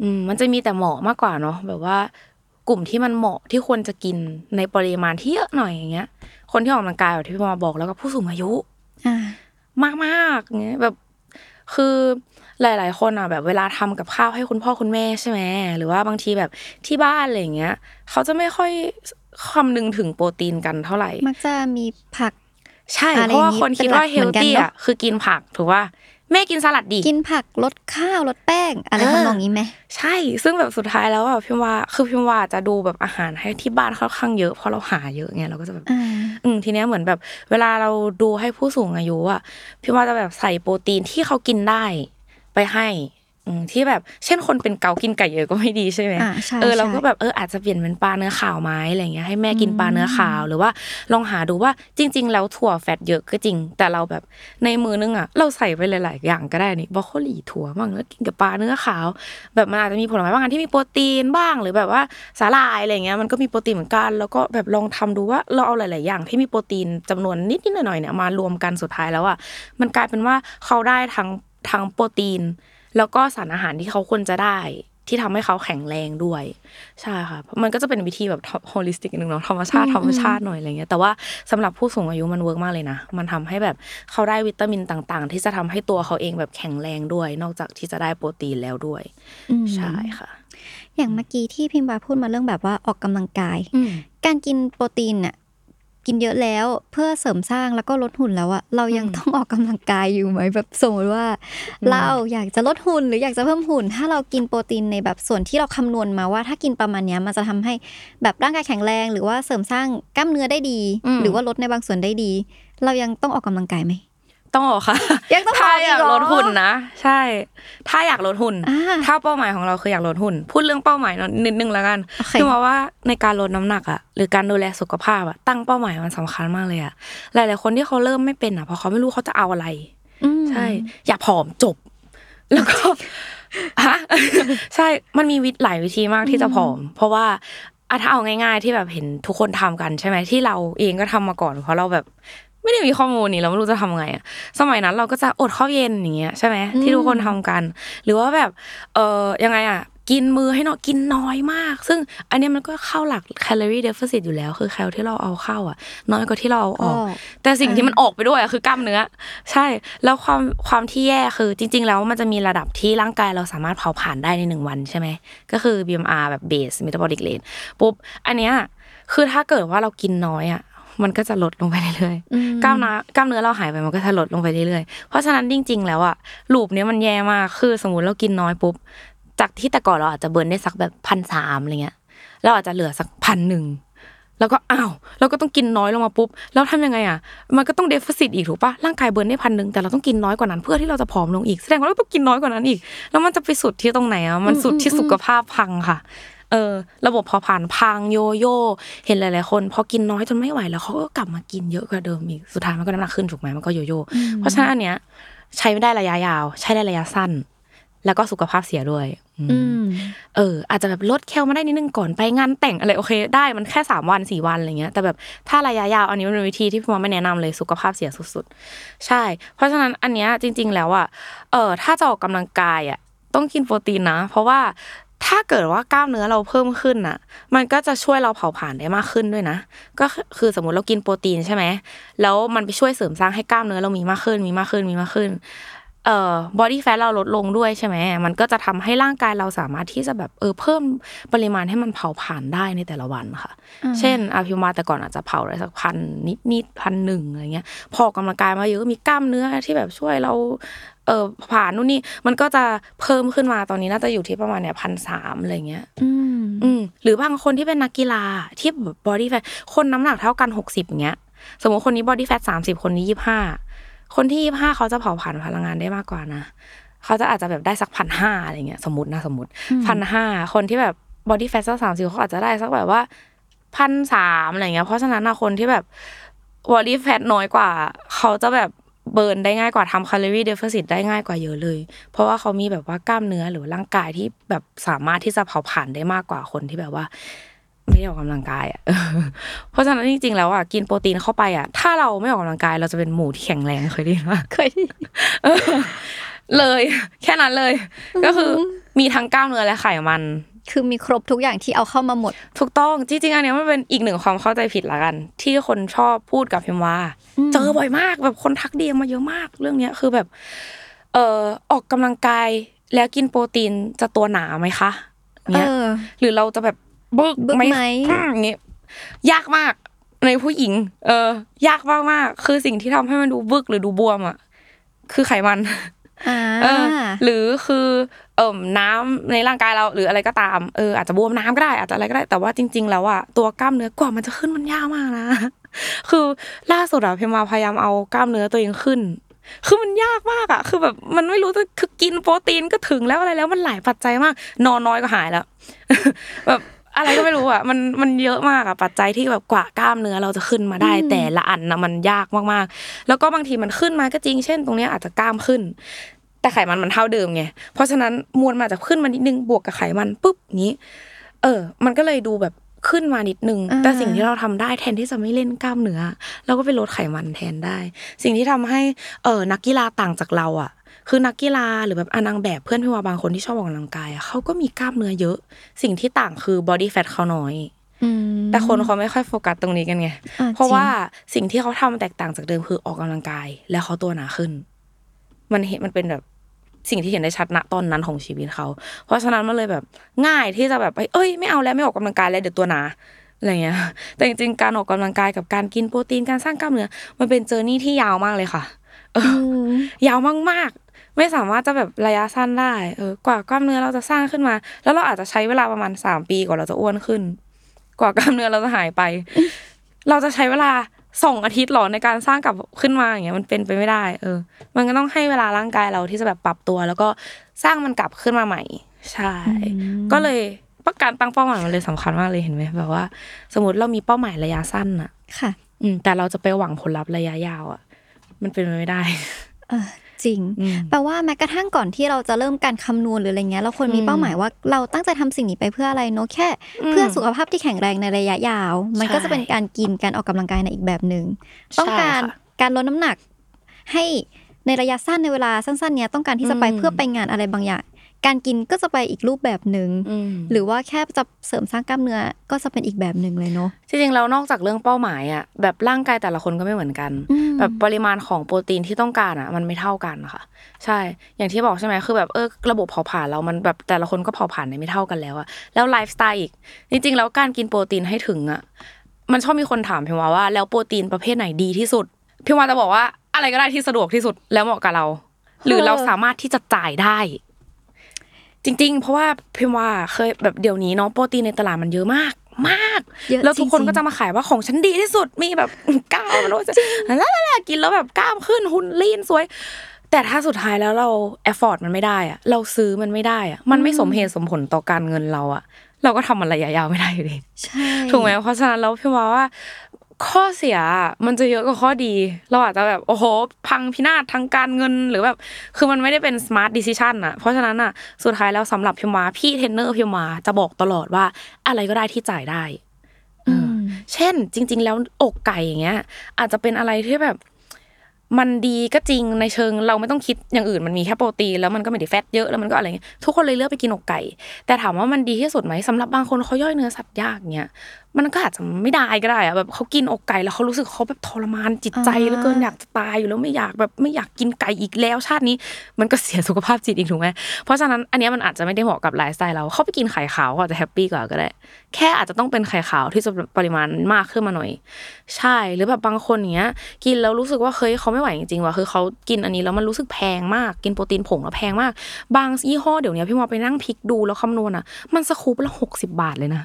อืมมันจะมีแต่เหมาะมากกว่าเนาะแบบว่ากลุ่มที่มันเหมาะที่ควรจะกินในปริมาณที่เยอะหน่อยอย่างเงี้ย คนที่ออกกำลังกายแบบที่พี่มาบอกแล้วก็ผู้สูงอายุอ่ามากมากๆเงี้ยแบบคือหลาย ๆ คนอะแบบเวลาทำกับข้าวให้คุณพ่อคุณแม่ใช่ไหมหรือว่าบางทีแบบที่บ้านอะไรอย่างเงี้ยเขาจะไม่ค่อย คำนึงถึงโปรตีนกันเท่าไหร่ มักจะมีผัก ใช่อะไรเพราะว่าอย่างงี้คนคิดว่าเป็นเฮหลักลเหมือนกันตี้เนอะอะคือกินผักถูกว่าแม่กินสลัดดีกินผักลดข้าวลดแป้ง อะไรเออทำนองนี้ไหมใช่ ซึ่งแบบสุดท้ายแล้วอะพิมว่าคือพิมว่าจะดูแบบอาหารให้ที่บ้านค่อนข้างเยอะเพราะเราหาเยอะไงเราก็จะแบบอ่าอืมทีเนี้ยเหมือนแบบ เวลาเราดูให้ผู้สูงอายุอะพี่ว่าจะแบบใส่โปรตีนที่เขากินได้ ไปให้อืม ที่แบบเช่นคนเป็นเกากินไก่เยอะก็ไม่ดีใช่ไหมอ่าใช่เออเราก็ใช่แบบเอออาจจะเปลี่ยนเป็นปลาเนื้อขาวไหมอะไรเงี้ยให้แม่กินปลาเนื้อขาวหรือว่าลองหาดูว่าจริง ๆ แล้วถั่วแฟตเยอะก็จริง แต่เราแบบในมือนึงอะเราใส่ไปหลายๆอย่างก็ได้นี่บรอกโคลีถั่วบ้างแล้วกินกับปลาเนื้อขาว แบบมันอาจจะมีผลไม้บางอันที่มีโปรตีนบ้าง หรือแบบว่าสาหร่ายอะไรเงี้ยมันก็มีโปรตีนเหมือนกัน แล้วก็แบบลองทำดูว่าเราเอาหลาย ๆ อย่างที่มีโปรตีนจำนวนนิดๆหน่อยๆเนี่ยมารวมกันสุดท้ายแล้วอะมันกลายเป็นว่าเขาได้ทั้งทั้งโปรตีน แล้วก็สารอาหารที่เขาควรจะได้ ที่ทำให้เขาแข็งแรงด้วย ใช่ค่ะเพราะมันก็จะเป็นวิธีแบบ holistic นึงเนาะธรรมชาติธรรมชาติหน่อยอะไรเงี้ย แต่ว่าสำหรับผู้สูงอายุมัน work มากเลยนะ มันทำให้แบบเขาได้วิตามินต่าง ๆ ที่จะทำให้ตัวเขาเองแบบแข็งแรงด้วย นอกจากที่จะได้โปรตีนแล้วด้วยอืมใช่ค่ะ อย่างเมื่อกี้ที่พิมพ์บาพูดมาเรื่องแบบว่าออกกำลังกายอืมการกินโปรตีนเนี่ย กินเยอะแล้ว เพื่อเสริมสร้างแล้วก็ลดหุ่นแล้วอะเรายังอืมต้องออกกำลังกายอยู่ไหมแบบสมมติว่าอืมเราอยากจะลดหุ่นหรืออยากจะเพิ่มหุ่น ถ้าเรากินโปรตีนในแบบส่วนที่เราคำนวณมาว่า ถ้ากินประมาณเนี้ยมันจะทำให้แบบร่างกายแข็งแรง หรือว่าเสริมสร้างกล้ามเนื้อได้ดี หรือว่าลดในบางส่วนได้ดี เรายังต้องออกกำลังกายไหม ต้องออกค่ะยังต้องออกถ้าอีกอยากเหรอลดหุ่นนะใช่ ถ้าอยากลดหุ่นอ่าถ้าเป้าหมายของเราคืออยากลดหุ่น พูดเรื่องเป้าหมายนิดนึงแล้วกันโอเคคือมาว่าในการลดน้ำหนักอะหรือการดูแลสุขภาพอะตั้งเป้าหมายมันสำคัญมากเลยอะหลาย ๆ คนที่เขาเริ่มไม่เป็นอะเพราะเขาไม่รู้เขาจะเอาอะไรอืมใช่ อยากผอมจบ แล้วก็ฮะใช่มันมีวิธีหลายวิธีมากที่จะผอม เพราะว่าอะถ้าเอาง่าย ๆ ที่แบบเห็นทุกคนทำกันใช่ไหมที่เราเองก็ทำมาก่อน เพราะเราแบบ ไม่ได้มีข้อมูลนี่เราไม่รู้จะทำไงอะสมัยนั้นเราก็จะอดข้าวเย็นอย่างเงี้ยใช่ไหมที่ทุกคนทำกัน หรือว่าแบบเออยังไงอะกินมือให้น้อยกินน้อยมาก ซึ่งอันเนี้ยมันก็เข้าหลักแคลอรี่เดฟเฟ i อยู่แล้ว คือแคลที่เราเอาเข้าอะน้อยกว่าที่เราเอาออกออก แต่สิ่งที่มันออกไปด้วยอะคือกล้ามเนื้อ ใช่ แล้วความความที่แย่คือจริง ๆ แล้วมันจะมีระดับที่ร่างกายเราสามารถเผาผลาญได้ในหนึ่งวันใช่ไหม ก็คือ BMR แบบ base metabolic rate ปุ๊บ อันเนี้ยคือถ้าเกิดว่าเรากินน้อยอะ มันก็จะลดลงไปเรื่อยอืมๆกล้ามเนื้อกล้ามเนื้อเราหายไปมันก็จะลดลงไปเรื่อยๆเพราะฉะนั้นจริง ๆ แล้วอะloop เนี้ยมันแย่มากคือสมมติเรากินน้อยปุ๊บจากที่แต่ก่อนเราอาจจะ burn ได้สักแบบพันสามอะไรเงี้ยเราอาจจะเหลือสักพันหนึ่งแล้วก็อ้าวเราก็ต้องกินน้อยลงมาปุ๊บแล้วทำยังไงอะ มันก็ต้องเดฟ i ซิตอีกถูกปะร่างกาย burn ได้พันหนึ่งแต่เราต้องกินน้อยกว่านั้นเพื่อที่เราจะผอมลงอีกแสดงว่าเราต้องกินน้อยกว่านั้นอีก แล้วมันจะไปสุดที่ตรงไหนอะมันสุดที่สุขภาพพังค่ะ เออระบบเผาผลาญพังโยโย่เห็นหลาย ๆ คนพอกินน้อยจนไม่ไหวแล้วเขาก็กลับมากินเยอะกว่าเดิมอีกสุดท้ายมันก็น้ำหนักขึ้นถูกไหมมันก็โยโย่เพราะฉะนั้นอันเนี้ย ใช้ไม่ได้ระยะยาว ใช้ได้ระยะสั้น แล้วก็สุขภาพเสียด้วยอืมอืมเออ อาจจะแบบลดแคลมาได้นิดนึงก่อนไปงานแต่งอะไรโอเค ได้มันแค่สามวันสี่วันอะไรเงี้ยแต่แบบถ้าระยะยาวอันนี้มันเป็นวิธีที่พี่มอไม่แนะนำเลยสุขภาพเสียสุดๆ ใช่ เพราะฉะนั้นอันเนี้ยจริง ๆ แล้วอะเออถ้าจะออกกำลังกายอะต้องกินโปรตีนนะ เพราะว่า ถ้าเกิดว่ากล้ามเนื้อเราเพิ่มขึ้นอะ มันก็จะช่วยเราเผาผลาญได้มากขึ้นด้วยนะ ก็คือสมมุติเรากินโปรตีนใช่ไหม แล้วมันไปช่วยเสริมสร้างให้กล้ามเนื้อเรามีมากขึ้น มีมากขึ้น มีมากขึ้น เอ่อ บอดี้แฟทเราลดลงด้วยใช่ไหม มันก็จะทำให้ร่างกายเราสามารถที่จะแบบเออเพิ่มปริมาณให้มันเผาผ่านได้ในแต่ละวันค่ะ เช่นอาพิวมาแต่ก่อนอาจจะเผาได้สักพันนิดนิดพันหนึ่งอะไรเงี้ย พอออกกำลังกายมาเยอะมีกล้ามเนื้อที่แบบช่วยเรา เออผ่านนู่นนี่มันก็จะเพิ่มขึ้นมาตอนนี้น่าจะอยู่ที่ประมาณเนี่ยพันสามอะไรเงี้ยอืมอืมหรือบางคนที่เป็นนักกีฬาที่แบบ body fat คนน้ำหนักเท่ากันหกสิบอย่างเงี้ยสมมติคนนี้ body fat สามสิบคนนี้ยี่ห้าคนที่ยี่ห้าเขาจะเผาผลาญพลังงานได้มากกว่านะเขาจะอาจจะแบบได้สักพันห้าอะไรเงี้ยสมมตินะสมมติพันห้าคนที่แบบ body fat สักสามสิบเขาอาจจะได้สักแบบว่าพันสามอะไรเงี้ยเพราะฉะนั้นนะคนที่แบบ body fat น้อยกว่า เขาจะแบบ burn ได้ง่ายกว่าทำ calorie deficit ได้ง่ายกว่าเยอะเลย เพราะว่าเขามีแบบว่ากล้ามเนื้อหรือร่างกายที่แบบสามารถที่จะเผาผลาญได้มากกว่าคนที่แบบว่า ไม่ได้ออกกำลังกายอะเพราะฉะนั้นจริงๆแล้วอะกินโปรตีนเข้าไปอะ ถ้าเราไม่ออกกำลังกายเราจะเป็นหมูที่แข็งแรงเคยได้ยินปะเคยเลย แค่นั้นเลย ก็คือมีทั้งกล้ามเนื้อและไขมัน คือมีครบทุกอย่างที่เอาเข้ามาหมด ถูกต้องจริงๆอันเนี้ยมันเป็นอีกหนึ่งความเข้าใจผิดละกัน ที่คนชอบพูดกับพิมว่าอืมเจอบ่อยมากแบบคนทักดีมาเยอะมาก เรื่องเนี้ยคือแบบ เอ่อออกกำลังกายแล้วกินโปรตีนจะตัวหนาไหมคะเอเนี้ยอหรือเราจะแบบบึกบึกไหมอืมอย่างเงี้ยยากมากในผู้หญิง เออ ยากมากมากๆคือสิ่งที่ทำให้มันดูบึกหรือดูบวมอะคือไขมันอ่าเออ หรือคือเอ่มน้ำในร่างกายเราหรืออะไรก็ตามเอออาจจะบวมน้ำก็ได้อาจจะอะไรก็ได้แต่ว่าจริง ๆ แล้วอะตัวกล้ามเนื้อกว่ามันจะขึ้นมันยากมากนะ คือล่าสุดอะพิมมาพยายามเอากล้ามเนื้อตัวเองขึ้น คือมันยากมากอะคือแบบมันไม่รู้จะคือกินโปรตีนก็ถึงแล้วอะไรแล้วมันหลายปัจจัยมาก นอนน้อยก็หายแล้วแบบ อะไรก็ไม่รู้อะมันมันเยอะมากอะปัจจัยที่แบบกว่ากล้ามเนื้อเราจะขึ้นมาได้ แต่ละอันนะมันยากมากๆ แล้วก็บางทีมันขึ้นมาก็จริง เช่น ตรงเนี้ยอาจจะกล้ามขึ้น แต่ไขมันมันเท่าเดิมไงเพราะฉะนั้นมวลมาจะขึ้นมานิดนึงบวกกับไขมันปุ๊บนี้ เออ มันก็เลยดูแบบขึ้นมานิดนึงอ่าแต่สิ่งที่เราทำได้แทนที่จะไม่เล่นกล้ามเนื้อเราก็ไปลดไขมันแทนได้ สิ่งที่ทำให้เออนักกีฬาต่างจากเราอะ คือนักกีฬาหรือแบบอนางแบบเพื่อนพี่ว่าบางคนที่ชอบออกกำลังกายอะเขาก็มีกล้ามเนื้อเยอะ สิ่งที่ต่างคือบอดี้แฟทเขาน้อยอืมแต่คนเขาไม่ค่อยโฟกัสตรงนี้กันไงอ่เพราะจงว่าสิ่งที่เขาทำแตกต่างจากเดิมคือออกกำลังกาย แล้วเขาตัวหนาขึ้น มันเห็นมันเป็นแบบสิ่งที่เห็นได้ชัดณตอนนั้นของชีวิตเขา เพราะฉะนั้นมันเลยแบบง่ายที่จะแบบเอ้ยไม่เอาแล้วไม่ออกกำลังกายแล้วเดี๋ยวตัวหนาอะไรเงี้ย แต่จริงๆการออกกำลังกายกับการกินโปรตีนการสร้างกล้ามเนื้อมันเป็นเจอร์นี่ที่ยาวมากเลยค่ะเอออืมยาวมากๆ ไม่สามารถจะแบบระยะสั้นได้ เออกว่ากล้ามเนื้อเราจะสร้างขึ้นมา แล้วเราอาจจะใช้เวลาประมาณสามปีกว่าเราจะอ้วนขึ้น กว่ากล้ามเนื้อเราจะหายไป เราจะใช้เวลาสองอาทิตย์หรอในการสร้างกลับขึ้นมาอย่างเงี้ยมันเป็นไปไม่ได้ เออ มันก็ต้องให้เวลาร่างกายเราที่จะแบบปรับตัว แล้วก็สร้างมันกลับขึ้นมาใหม่ ใช่ ก็เลยประการตั้งเป้าหมายมันเลยสำคัญมากเลยเห็นไหมแบบว่า สมมติเรามีเป้าหมายระยะสั้นอะค่ะ อืมแต่เราจะไปหวังผลลัพธ์ระยะยาวอะมันเป็นไปไม่ได้เออ จริงอืมแปลว่าแม้กระทั่งก่อนที่เราจะเริ่มการคำนวณหรืออะไรเงี้ยเราควรมีอืมเป้าหมายว่าเราตั้งใจทำสิ่งนี้ไปเพื่ออะไรเนอะแค่อืมเพื่อสุขภาพที่แข็งแรงในระยะยาว มันใช่ก็จะเป็นการกินการออกกำลังกายในอีกแบบหนึ่งต้องการใช่ค่ะการลดน้ำหนักให้ในระยะสั้นในเวลาสั้นๆเนี้ยต้องการที่จะไปอืมเพื่อไปงานอะไรบางอย่าง การกินก็จะไปอีกรูปแบบหนึ่งอืมหรือว่าแค่จะเสริมสร้างกล้ามเนื้อก็จะเป็นอีกแบบหนึ่งเลยเนอะจริงๆแล้วนอกจากเรื่องเป้าหมายอะแบบร่างกายแต่ละคนก็ไม่เหมือนกันอืมแบบปริมาณของโปรตีนที่ต้องการอะ มันไม่เท่ากันนะคะใช่ อย่างที่บอกใช่ไหมคือแบบเออระบบเผาผลาญเรามันแบบแต่ละคนก็เผาผลาญได้ไม่เท่ากันแล้วอะแล้วไลฟ์สไตล์อีกจริงๆแล้วการกินโปรตีนให้ถึงอะมันชอบมีคนถามพิมวาว่าแล้วโปรตีนประเภทไหนดีที่สุดพิมวาจะบอกว่าอะไรก็ได้ที่สะดวกที่สุดแล้วเหมาะกับเรา หรือเราสามารถที่จะจ่ายได้ จริง ๆ เพราะว่าพิมวาเคยแบบเดี๋ยวนี้เนาะโปรตีนในตลาดมันเยอะมากมากเยอะแล้วทุกคนจริงๆก็จะมาขายว่าของฉันดีที่สุดมีแบบกล้ามมันจะแล้วแล้วกินแล้วแบบกล้ามขึ้นหุ่น lean สวย แต่ถ้าสุดท้ายแล้วเรา afford มันไม่ได้อะเราซื้อมันไม่ได้อะมันไม่สมเหตุสมผลต่อการเงินเราอะเราก็ทำมันระยะยาวไม่ได้อยู่ดีใช่ถูกไหมเพราะฉะนั้นแล้วพี่ว่าว่า ข้อเสียอะมันจะเยอะกว่าข้อดี เราอาจจะแบบโอ้โห พังพินาศทางการเงินหรือแบบคือมันไม่ได้เป็น smart decision อะเพราะฉะนั้นอะสุดท้ายแล้วสำหรับพิมวาพี่เทรนเนอร์พิมวาจะบอกตลอดว่าอะไรก็ได้ที่จ่ายได้อืมเช่น จริง ๆ แล้วอกไก่อย่างเงี้ย อาจจะเป็นอะไรที่แบบ มันดีก็จริงในเชิง เราไม่ต้องคิดอย่างอื่นมันมีแค่โปรตีนแล้วมันก็ไม่ได้ fat เยอะแล้วมันก็อะไรเงี้ยทุกคนเลยเลือกไปกินอกไก่ แต่ถามว่ามันดีที่สุดไหมสำหรับบางคนเขาย่อยเนื้อสัตว์ยากเงี้ย มันก็อาจจะไม่ได้ก็ได้อะแบบเขากินอกไก่แล้วเขารู้สึกเขาแบบทรมานจิตใจเหลือเกินอยากจะตายอยู่แล้วไม่อยากแบบไม่อยากกินไก่อีกแล้วชาตินี้ มันก็เสียสุขภาพจิตอีกถูกไหมเพราะฉะนั้นอันนี้มันอาจจะไม่ได้เหมาะกับไลฟ์สไตล์เราเขาไปกินไข่ขาวก็อาจจะแฮปปี้กว่าก็ได้ แค่อาจจะต้องเป็นไข่ขาวที่จะปริมาณมากขึ้นมาหน่อย ใช่หรือแบบบางคนอย่างเงี้ย กินแล้วรู้สึกว่าเฮ้ยเขาไม่ไหวจริงๆว่ะคือเขากินอันนี้แล้วมันรู้สึกแพงมากกินโปรตีนผงแล้วแพงมาก บางยี่ห้อเดี๋ยวนี้พี่มอไปนั่งพลิกดูแล้วคำนวณอะ มันสคูปละหกสิบาทเลยนะ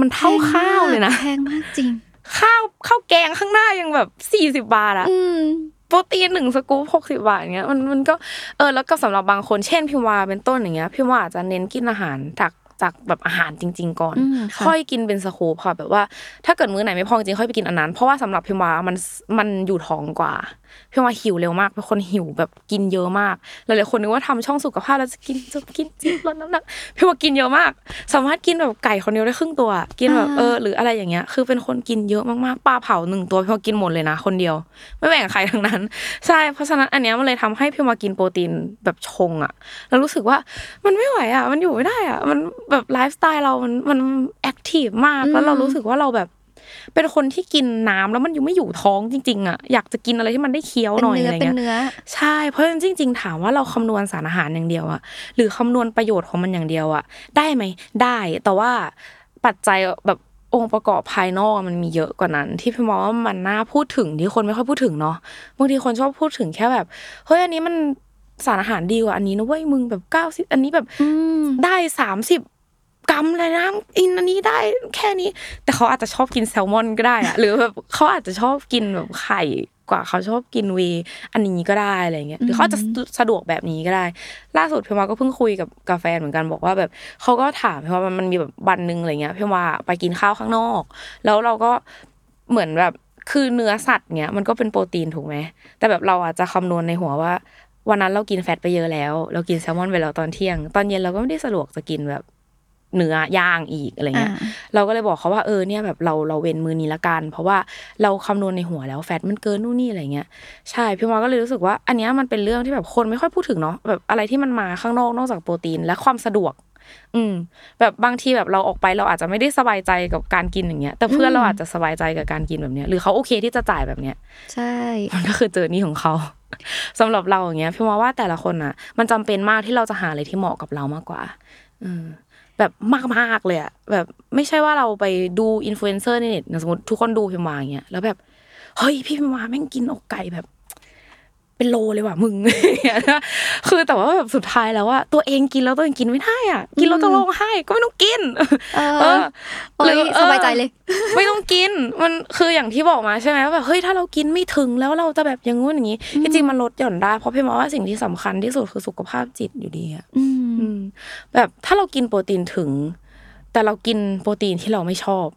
มันเท่าข้าวเลยนะแพงมากจริง ข้าวข้าวแกงข้างหน้ายังแบบสี่สิบาทอะอืมโปรตีนหนึ่งสกู๊ปหกสิบาทอย่างเงี้ยมันมันก็เออแล้วก็สำหรับบางคนเช่นพิมวาเป็นต้นอย่างเงี้ยพิมวาอาจจะเน้นกินอาหารจาก จากแบบอาหารจริง ๆ ก่อนอืมค่ะค่อยกินเป็นสกู๊ปค่ะแบบว่า ถ้าเกิดมื้อไหนไม่พอจริงๆค่อยไปกินอันนั้น เพราะว่าสำหรับพิมวามันมันอยู่ท้องกว่าพิมวาหิวเร็วมากเป็นคนหิวแบบกินเยอะมากหลายๆคนนึกว่าทำช่องสุขภาพแล้วจะกินจะกินจิ้มลดน้ำหนักพิมวากินเยอะมาก สามารถกินแบบไก่คนเดียวได้ครึ่งตัว กินแบบเออหรืออะไรอย่างเงี้ย คือเป็นคนกินเยอะมากๆปลาเผาหนึ่งตัวพิมวากินหมดเลยนะ คนเดียว ไม่แบ่งใครทั้งนั้น ใช่เพราะฉะนั้นอันเนี้ยมันเลยทำให้พิมวากินโปรตีนแบบชงอะ แล้วรู้สึกว่ามันไม่ไหวอะ มันอยู่ไม่ได้อะมันแบบไลฟ์สไตล์เรามันมัน active มากแล้วเรารู้สึกว่าเราแบบ เป็นคนที่กินน้ำแล้วมันอยู่ไม่อยู่ท้องจริงๆอะอยากจะกินอะไรที่มันได้เคี้ยวเป็นหน่อยเนื้อะอไรเป็นเงี้ยเนื้อใช่เพราะจริง ๆ ถามว่าเราคำนวณสารอาหารอย่างเดียวอะหรือคำนวณประโยชน์ของมันอย่างเดียวอะได้ไหมได้แต่ว่าปัจจัยแบบองค์ประกอบภายนอกมันมีเยอะกว่านั้น ที่พี่มองว่ามันน่าพูดถึงที่คนไม่ค่อยพูดถึงเนาะบางทีคนชอบพูดถึงแค่แบบเฮ้ยอันนี้มันสารอาหารดีกว่าอันนี้นะเว้ยมึงแบบเก้าสิบอันนี้แบบอืมได้สามสิบ กรัมเลยนะอินอันนี้ได้แค่นี้ แต่เขาอาจจะชอบกินแซลมอนก็ได้อะหรือแบบเขาอาจจะชอบกินแบบไข่กว่าเขาชอบกินเวย์อันนี้ก็ได้อะไรเงี้ยหรือเขาอาจจะสะดวกแบบนี้ก็ได้ ล่าสุดพี่มาก็เพิ่งคุยกับกาแฟนเหมือนกันบอกว่าแบบเขาก็ถามพี่ว่ามันมันมีแบบวันหนึ่งอะไรเงี้ยพี่ว่าไปกินข้าวข้างนอก แล้วเราก็เหมือนแบบคือเนื้อสัตว์เนี้ยมันก็เป็นโปรตีนถูกไหมแต่แบบเราอาจจะคำนวณในหัวว่าวันนั้นเรากินแฟตไปเยอะแล้ว เรากินแซลมอนไปแล้วตอนเที่ยง ตอนเย็นเราก็ไม่ได้สะดวกจะกินแบบ เนื้อย่างอีกอะไรเงี้ยอ่าเราก็เลยบอกเขาว่าเออเนี่ยแบบเราเราเว้นมือนี้ละกัน เพราะว่าเราคำนวณในหัวแล้วแฟตมันเกินนู่นนี่อะไรเงี้ยใช่พี่มอก็เลยรู้สึกว่า อันเนี้ยมันเป็นเรื่องที่แบบคนไม่ค่อยพูดถึงเนาะแบบอะไรที่มันมาข้างนอกนอกจากโปรตีนและความสะดวกอืมแบบบางทีแบบเราออกไปเราอาจจะไม่ได้สบายใจกับการกินอย่างเงี้ย แต่เพื่อนเราอาจจะสบายใจกับการกินแบบเนี้ยหรือเขาโอเคที่จะจ่ายแบบเนี้ยใช่มันก็คือเจอนี่ของเขาสำหรับเราอย่างเงี้ยพี่มองว่าแต่ละคนอะ มันจำเป็นมากที่เราจะหาอะไรที่เหมาะกับเรามากกว่า อืม แบบมากๆเลยอะแบบไม่ใช่ว่าเราไปดูอินฟลูเอนเซอร์ในเน็ตอย่างสมมติทุกคนดูพิมวาอย่างเงี้ยแล้วแบบเฮ้ยพี่พิมวาแม่งกินอกไก่แบบ เป็นโลเลยว่ะมึงอย่างเงี้ยนะคือแต่ว่าแบบสุดท้ายแล้วว่าตัวเองกินแล้วตัวเองกินไม่ได้อะ กินแล้วจะร้องไห้ก็ไม่ต้องกิน เออเออโอ้ยหรือเออสบายใจเลย ไม่ต้องกินมันคืออย่างที่บอกมาใช่ไหมว่าแบบเฮ้ยถ้าเรากินไม่ถึงแล้วเราจะแบบอย่างงู้นอย่างนี้ที่จริงมันลดหย่อนได้เพราะพี่มองว่าสิ่งที่สำคัญที่สุดคือสุขภาพจิตอยู่ดีอะอืมอืม แบบถ้าเรากินโปรตีนถึง แต่เรากินโปรตีนที่เราไม่ชอบ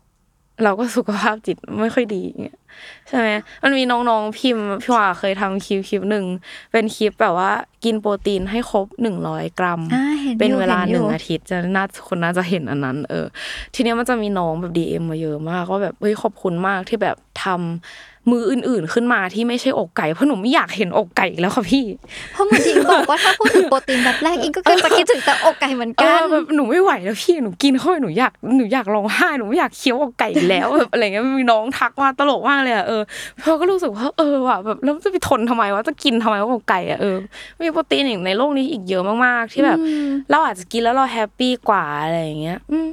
เราก็สุขภาพจิตไม่ค่อยดีอย่างเงี้ยใช่ไหมมันมีน้องๆพิมพ์พี่ว่าเคยทำคลิปคลิปหนึ่งเป็นคลิปแบบว่า กินโปรตีนให้ครบหนึ่งร้อยกรัมอ่าเห็นอยู่เป็นเวลาเห็นหอยู่นึ่งอาทิตย์จะน่าคนน่าจะเห็นอันนั้น เออ ทีเนี้ยมันจะมีน้องแบบดีเอ็มมาเยอะมากว่าแบบเฮ้ยขอบคุณมากที่แบบทำ มืออื่น ๆ ขึ้นมาที่ไม่ใช่อกไก่เพราะหนูไม่อยากเห็นอกไก่อีกแล้วค่ะพี่ เพราะเหมือนที่อิงบอกว่าถ้าพูดถึงโปรตีนแบบแรกอิงก็จะคิดถึงแต่อกไก่เหมือนเอกัอนแบบหนูไม่ไหวแล้วพี่หนูกินเข้าไปหนูอยากหนูอยากร้องไห้หนูไม่อยากเคี้ยวอกไก่อีกแล้วแบบอะไรเงี้ยมีน้องทักมาตลกมากเลยอะเออพอก็รู้สึกว่าเออว่ะแบบแล้วจะไปทนทำไมวะจะกินทำไมว่าอกไก่อะเออมีโปรตีนอีกในโลกนี้อีกเยอะมากๆ ที่แบบอืมเราอาจจะกินแล้วเราแฮปปี้กว่าอะไรอย่างเงี้ยอืม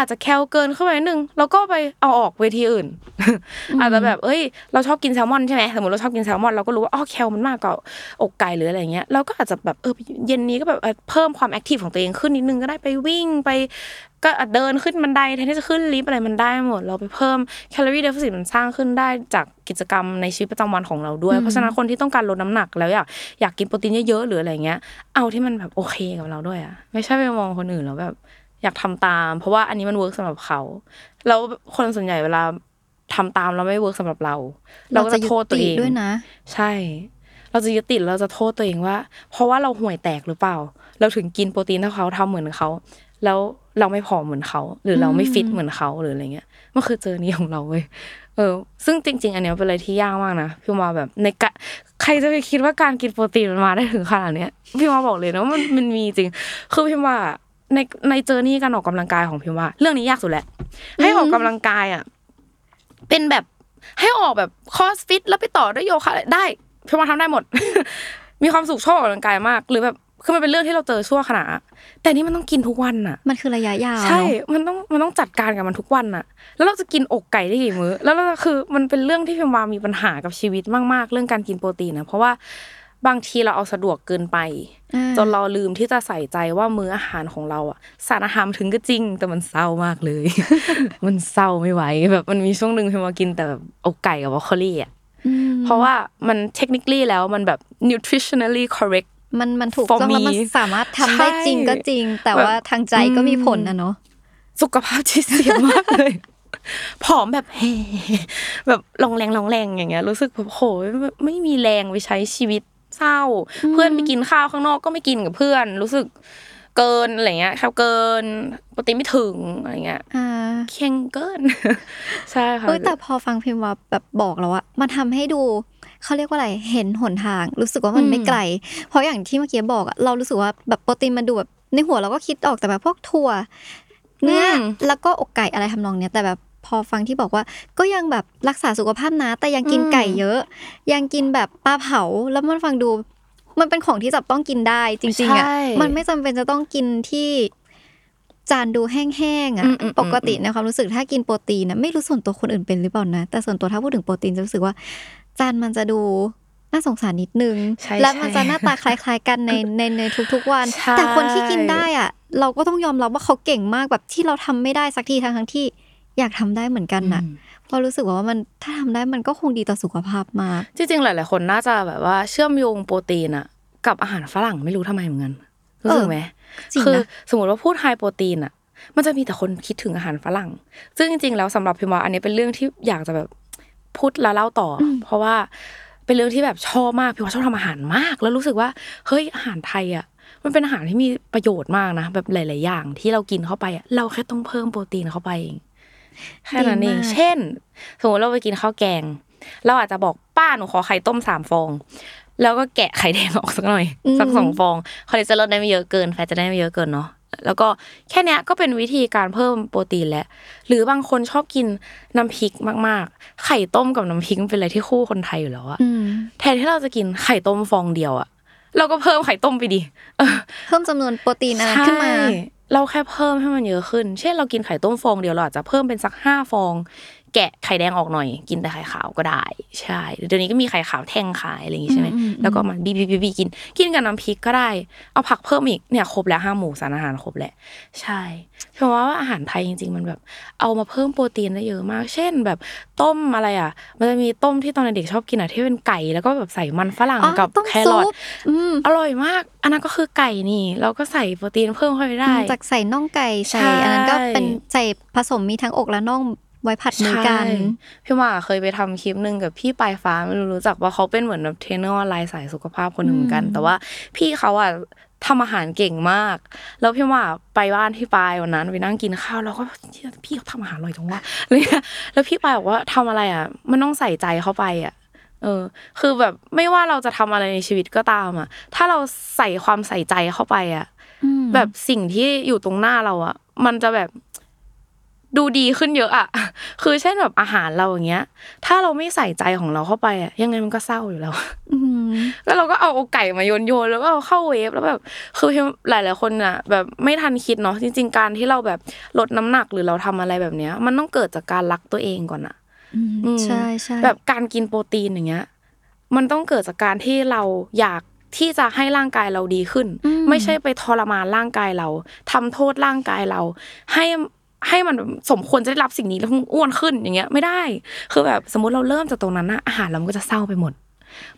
อาจจะแคลเกินเข้าไปนิดนึงแล้วก็ไปเอาออกเวทีอื่น อาจจะแบบเอ้ย เราชอบกินแซลมอนใช่ไหมสมมติเราชอบกินแซลมอนเราก็รู้ว่าอ๋อแคลมันมากกว่าอกไก่หรืออะไรเงี้ยเราก็อาจจะแบบเออเย็นนี้ก็แบบเออเพิ่มความ active ของตัวเองขึ้นนิดนึงก็ได้ไปวิ่งไปก็เดินขึ้นบันไดแทนที่จะขึ้นลิฟต์อะไรมันได้หมด เราไปเพิ่ม calorie deficit มันสร้างขึ้นได้จากกิจกรรมในชีวิตประจำวันของเราด้วย เพราะฉะนั้นคนที่ต้องการลดน้ำหนักแล้วอยากอยากกินโปรตีนเยอะๆหรืออะไรเงี้ย เอาที่มันแบบโอเคกับเราด้วยอะไม่ใช่ไปมองคนอื่นแล้วแบบ อยากทำตาม เพราะว่าอันนี้มัน work สำหรับเขาแล้วคนส่วนใหญ่เวลาทำตามแล้วไม่ work สำหรับเรา เราก็จะโทษตัวเองด้วยนะ ใช่ เราจะยึดติดเราจะโทษตัวเองว่า เพราะว่าเราห่วยแตกหรือเปล่า เราถึงกินโปรตีนเท่าเขาทำเหมือนเขา แล้วเราไม่ผอมเหมือนเขา หรือเราไม่ฟิตเหมือนเขาหรืออะไรเงี้ยมันคือเจอนี้ของเราเว้ยเออ ซึ่งจริง ๆ อันเนี้ยเป็นอะไรที่ยากมากนะพี่มาแบบในกะใครจะไปคิดว่าการกินโปรตีนมันมาได้ถึงขนาดเนี้ยพี่มาบอกเลยนะว่ามันมันมีจริง คือพี่ว่า ในในเจอนี่การออกกำลังกายของพี่ว่า เรื่องนี้ยากสุดแหละ ให้ออกกำลังกายอะเป็นแบบให้ออกแบบคอสฟิตแล้วไปต่อด้วยโยคะได้พี่ว่าทำได้หมด มีความสุขชอบออกกำลังกายมาก หรือแบบคือมันเป็นเรื่องที่เราเจอชั่วขณะแต่นี่มันต้องกินทุกวันน่ะ มันคือระยะยาวใช่เนอะมันต้องมันต้องจัดการกับมันทุกวันน่ะ แล้วเราจะกินอกไก่ได้กี่มื้อแล้วเราคือมันเป็นเรื่องที่พิมวามีปัญหากับชีวิตมากๆ เรื่องการกินโปรตีนนะเพราะว่า บางทีเราเอาสะดวกเกินไปอ่าจนเราลืมที่จะใส่ใจว่ามื้ออาหารของเราอะสารอาหารถึงก็จริง แต่มันเศร้ามากเลย มันเศร้าไม่ไหวแบบมันมีช่วงหนึ่งพิมวากินแต่แบบอกไก่กับบรอกโคลีอะอืมเพราะว่ามัน technically แล้วมันแบบ nutritionally correct มันมันถูก for ต้องแล้วมัน me สามารถทำได้จริงก็จริง แต่แบบว่าทางใจก็มีผลนะเนาะสุขภาพที่เสียมากเลยผอมแบบเฮแบบลงแรงลงแรงอย่างเงี้ย รู้สึกแบบโหยไม่ไม่มีแรงไปใช้ชีวิต เศร้า เพื่อนไปกินข้าวข้างนอกก็ไม่กินกับเพื่อน รู้สึกเกินอะไรเงี้ยแคลเกินปกติไม่ถึงอะไรเงี้ยอ่าเคียงเกินใช่ค่ะเฮ้ยแต่พอฟังพิมพ์ว่าแบบบอกแล้วอะมันทำให้ดูเขาเรียกว่าอะไร เห็นหนทาง รู้สึกว่ามันอืมไม่ไกล เพราะอย่างที่เมื่อกี้บอกอะเรารู้สึกว่าแบบโปรตีนมันดูแบบในหัวเราก็คิดออกแต่แบบพวกถั่วเนื้ออแล้วก็อกไก่อะไรทำนองเนี้ยแต่แบบพ อฟังที่บอกว่า ก็ยังแบบรักษาสุขภาพนะ แต่ยังกินไก่เยอะ ยังกินแบบปลาเผาแล้วมันฟังดู มันเป็นของที่จับต้องกินได้จริงๆอะใช่มันไม่จำเป็นจะต้องกินที่จานดูแห้งๆอะอืมอืมอืมปกติในความรู้สึกถ้ากินโปรตีนนะไม่รู้ส่วนตัวคนอื่นเป็นหรือเปล่านะ แต่ส่วนตัวถ้าพูดถึงโปรตีนจะรู้สึกว่า จานมันจะดูน่าสงสารนิดนึงใช่และมันใช่จะหน้าตาคล้าย ๆ กันในในในทุกๆวันใช่แต่คนที่กินได้อะ เราก็ต้องยอมรับว่าเขาเก่งมากแบบที่เราทำไม่ได้สักทีทั้งทั้งๆที่ อยากทำได้เหมือนกันน่ะเพราะรู้สึกว่ามันถ้าทำได้มันก็คงดีต่อสุขภาพมากจริงๆหลาย ๆ คนน่าจะแบบว่าเชื่อมโยงโปรตีนอะกับอาหารฝรั่งไม่รู้ทำไมเหมือนกันรู้สึกไหมจริงนะคือสมมติว่าพูดไฮโปรตีนอะมันจะมีแต่คนคิดถึงอาหารฝรั่ง ซึ่งจริง ๆ แล้วสำหรับพิมว่าอันนี้เป็นเรื่องที่อยากจะแบบพูดแล้วเล่าต่ออเพราะว่าเป็นเรื่องที่แบบชอบมากพิมว่าชอบทำอาหารมาก แล้วรู้สึกว่าเฮ้ยอาหารไทยอะมันเป็นอาหารที่มีประโยชน์มากนะแบบหลาย ๆ อย่าง ที่เรากินเข้าไปอะเราแค่ต้องเพิ่มโปรตีนเข้าไปเอง แค่นั้นเองดีมากเช่นสมมติเราไปกินข้าวแกง เราอาจจะบอกป้าหนูขอไข่ต้มสามฟอง แล้วก็แกะไข่แดงออกสักหน่อยสักสองฟองคอเลสเตอรอลได้ไม่เยอะเกินแฟตจะได้ไม่เยอะเกินเนาะแล้วก็แค่เนี้ยก็เป็นวิธีการเพิ่มโปรตีนแล้วหรือบางคนชอบกินน้ำพริกมาก ๆ ไข่ต้มกับน้ำพริกมันเป็นอะไรที่คู่คนไทยอยู่แล้วอะอืมแทนที่เราจะกินไข่ต้มฟองเดียวอะเราก็เพิ่มไข่ต้มไปดิเออเพิ่มจำนวนโปรตีนอะไรขึ้นมาใช่ เราแค่เพิ่มให้มันเยอะขึ้น เช่นเรากินไข่ต้มฟองเดียวเราอาจจะเพิ่มเป็นสักห้าฟอง แกะไข่แดงออกหน่อย กินแต่ไข่ขาวก็ได้ ใช่เดี๋ยวนี้ก็มีไข่ขาวแท่งขายอะไรอย่างงี้ใช่ไหมอืมอืมแล้วก็มันบีบีบีบีกิน กินกับน้ำพริกก็ได้ เอาผักเพิ่มอีกเนี่ยครบแล้วห้าหมู่สารอาหารครบแหละใช่เพราะว่าอาหารไทยจริง ๆ มันแบบ เอามาเพิ่มโปรตีนได้เยอะมาก เช่นแบบต้มอะไรอะ มันจะมีต้มที่ตอนเด็กๆชอบกินอะที่เป็นไก่แล้วก็แบบใส่มันฝรั่งอ๋อกับต้มแครอทซุปอืมอร่อยมาก อันนั้นก็คือไก่นี่ เราก็ใส่โปรตีนเพิ่มเข้าไปได้ จากใส่น่องไก่ใส่ใช่อันนั้นก็เป็นใส่ผสมมีทั้งอกและน่อง ไว้ผัดมือกันใช่พี่หมาเคยไปทำคลิปหนึ่งกับพี่ปลายฟ้าไม่รู้รู้จักว่าเขาเป็นเหมือนแบบเทรนเนอร์ออนไลน์สายสุขภาพคนหนึ่งเหมือนกันอืมแต่ว่าพี่เขาอะทำอาหารเก่งมาก แล้วพี่หมาไปบ้านพี่ปายวันนั้นไปนั่งกินข้าวแล้วก็เชี่ยพี่เขาทำอาหารอร่อยจังวะอะไรเงี้ยแล้วพี่ปายบอกว่าทำอะไรอะ มันต้องใส่ใจเข้าไปอะ เออ คือแบบไม่ว่าเราจะทำอะไรในชีวิตก็ตามอะ ถ้าเราใส่ความใส่ใจเข้าไปอะอืมแบบสิ่งที่อยู่ตรงหน้าเราอะมันจะแบบ ดูดีขึ้นเยอะอะคือเช่นแบบอาหารเราอย่างเงี้ย ถ้าเราไม่ใส่ใจของเราเข้าไปอะยังไงมันก็เศร้าอยู่แล้วอืมแล้วเราก็เอาอกไก่มาโยนโยนๆแล้วก็เอาเข้าเวฟแล้วแบบคือหลายหลายๆคนอะแบบไม่ทันคิดเนาะจริง ๆ การที่เราแบบลดน้ำหนักหรือเราทำอะไรแบบเนี้ย มันต้องเกิดจากการรักตัวเองก่อนอะอืมอืมใช่ใช่แบบการกินโปรตีนอย่างเงี้ย มันต้องเกิดจากการที่เราอยากที่จะให้ร่างกายเราดีขึ้นอืมไม่ใช่ไปทรมานร่างกายเราทำโทษร่างกายเรา ให้ ให้มันสมควรจะได้รับสิ่งนี้แล้วมันอ้วนขึ้นอย่างเงี้ยไม่ได้ คือแบบสมมติเราเริ่มจากตรงนั้นนะอาหารเรามันก็จะเศร้าไปหมด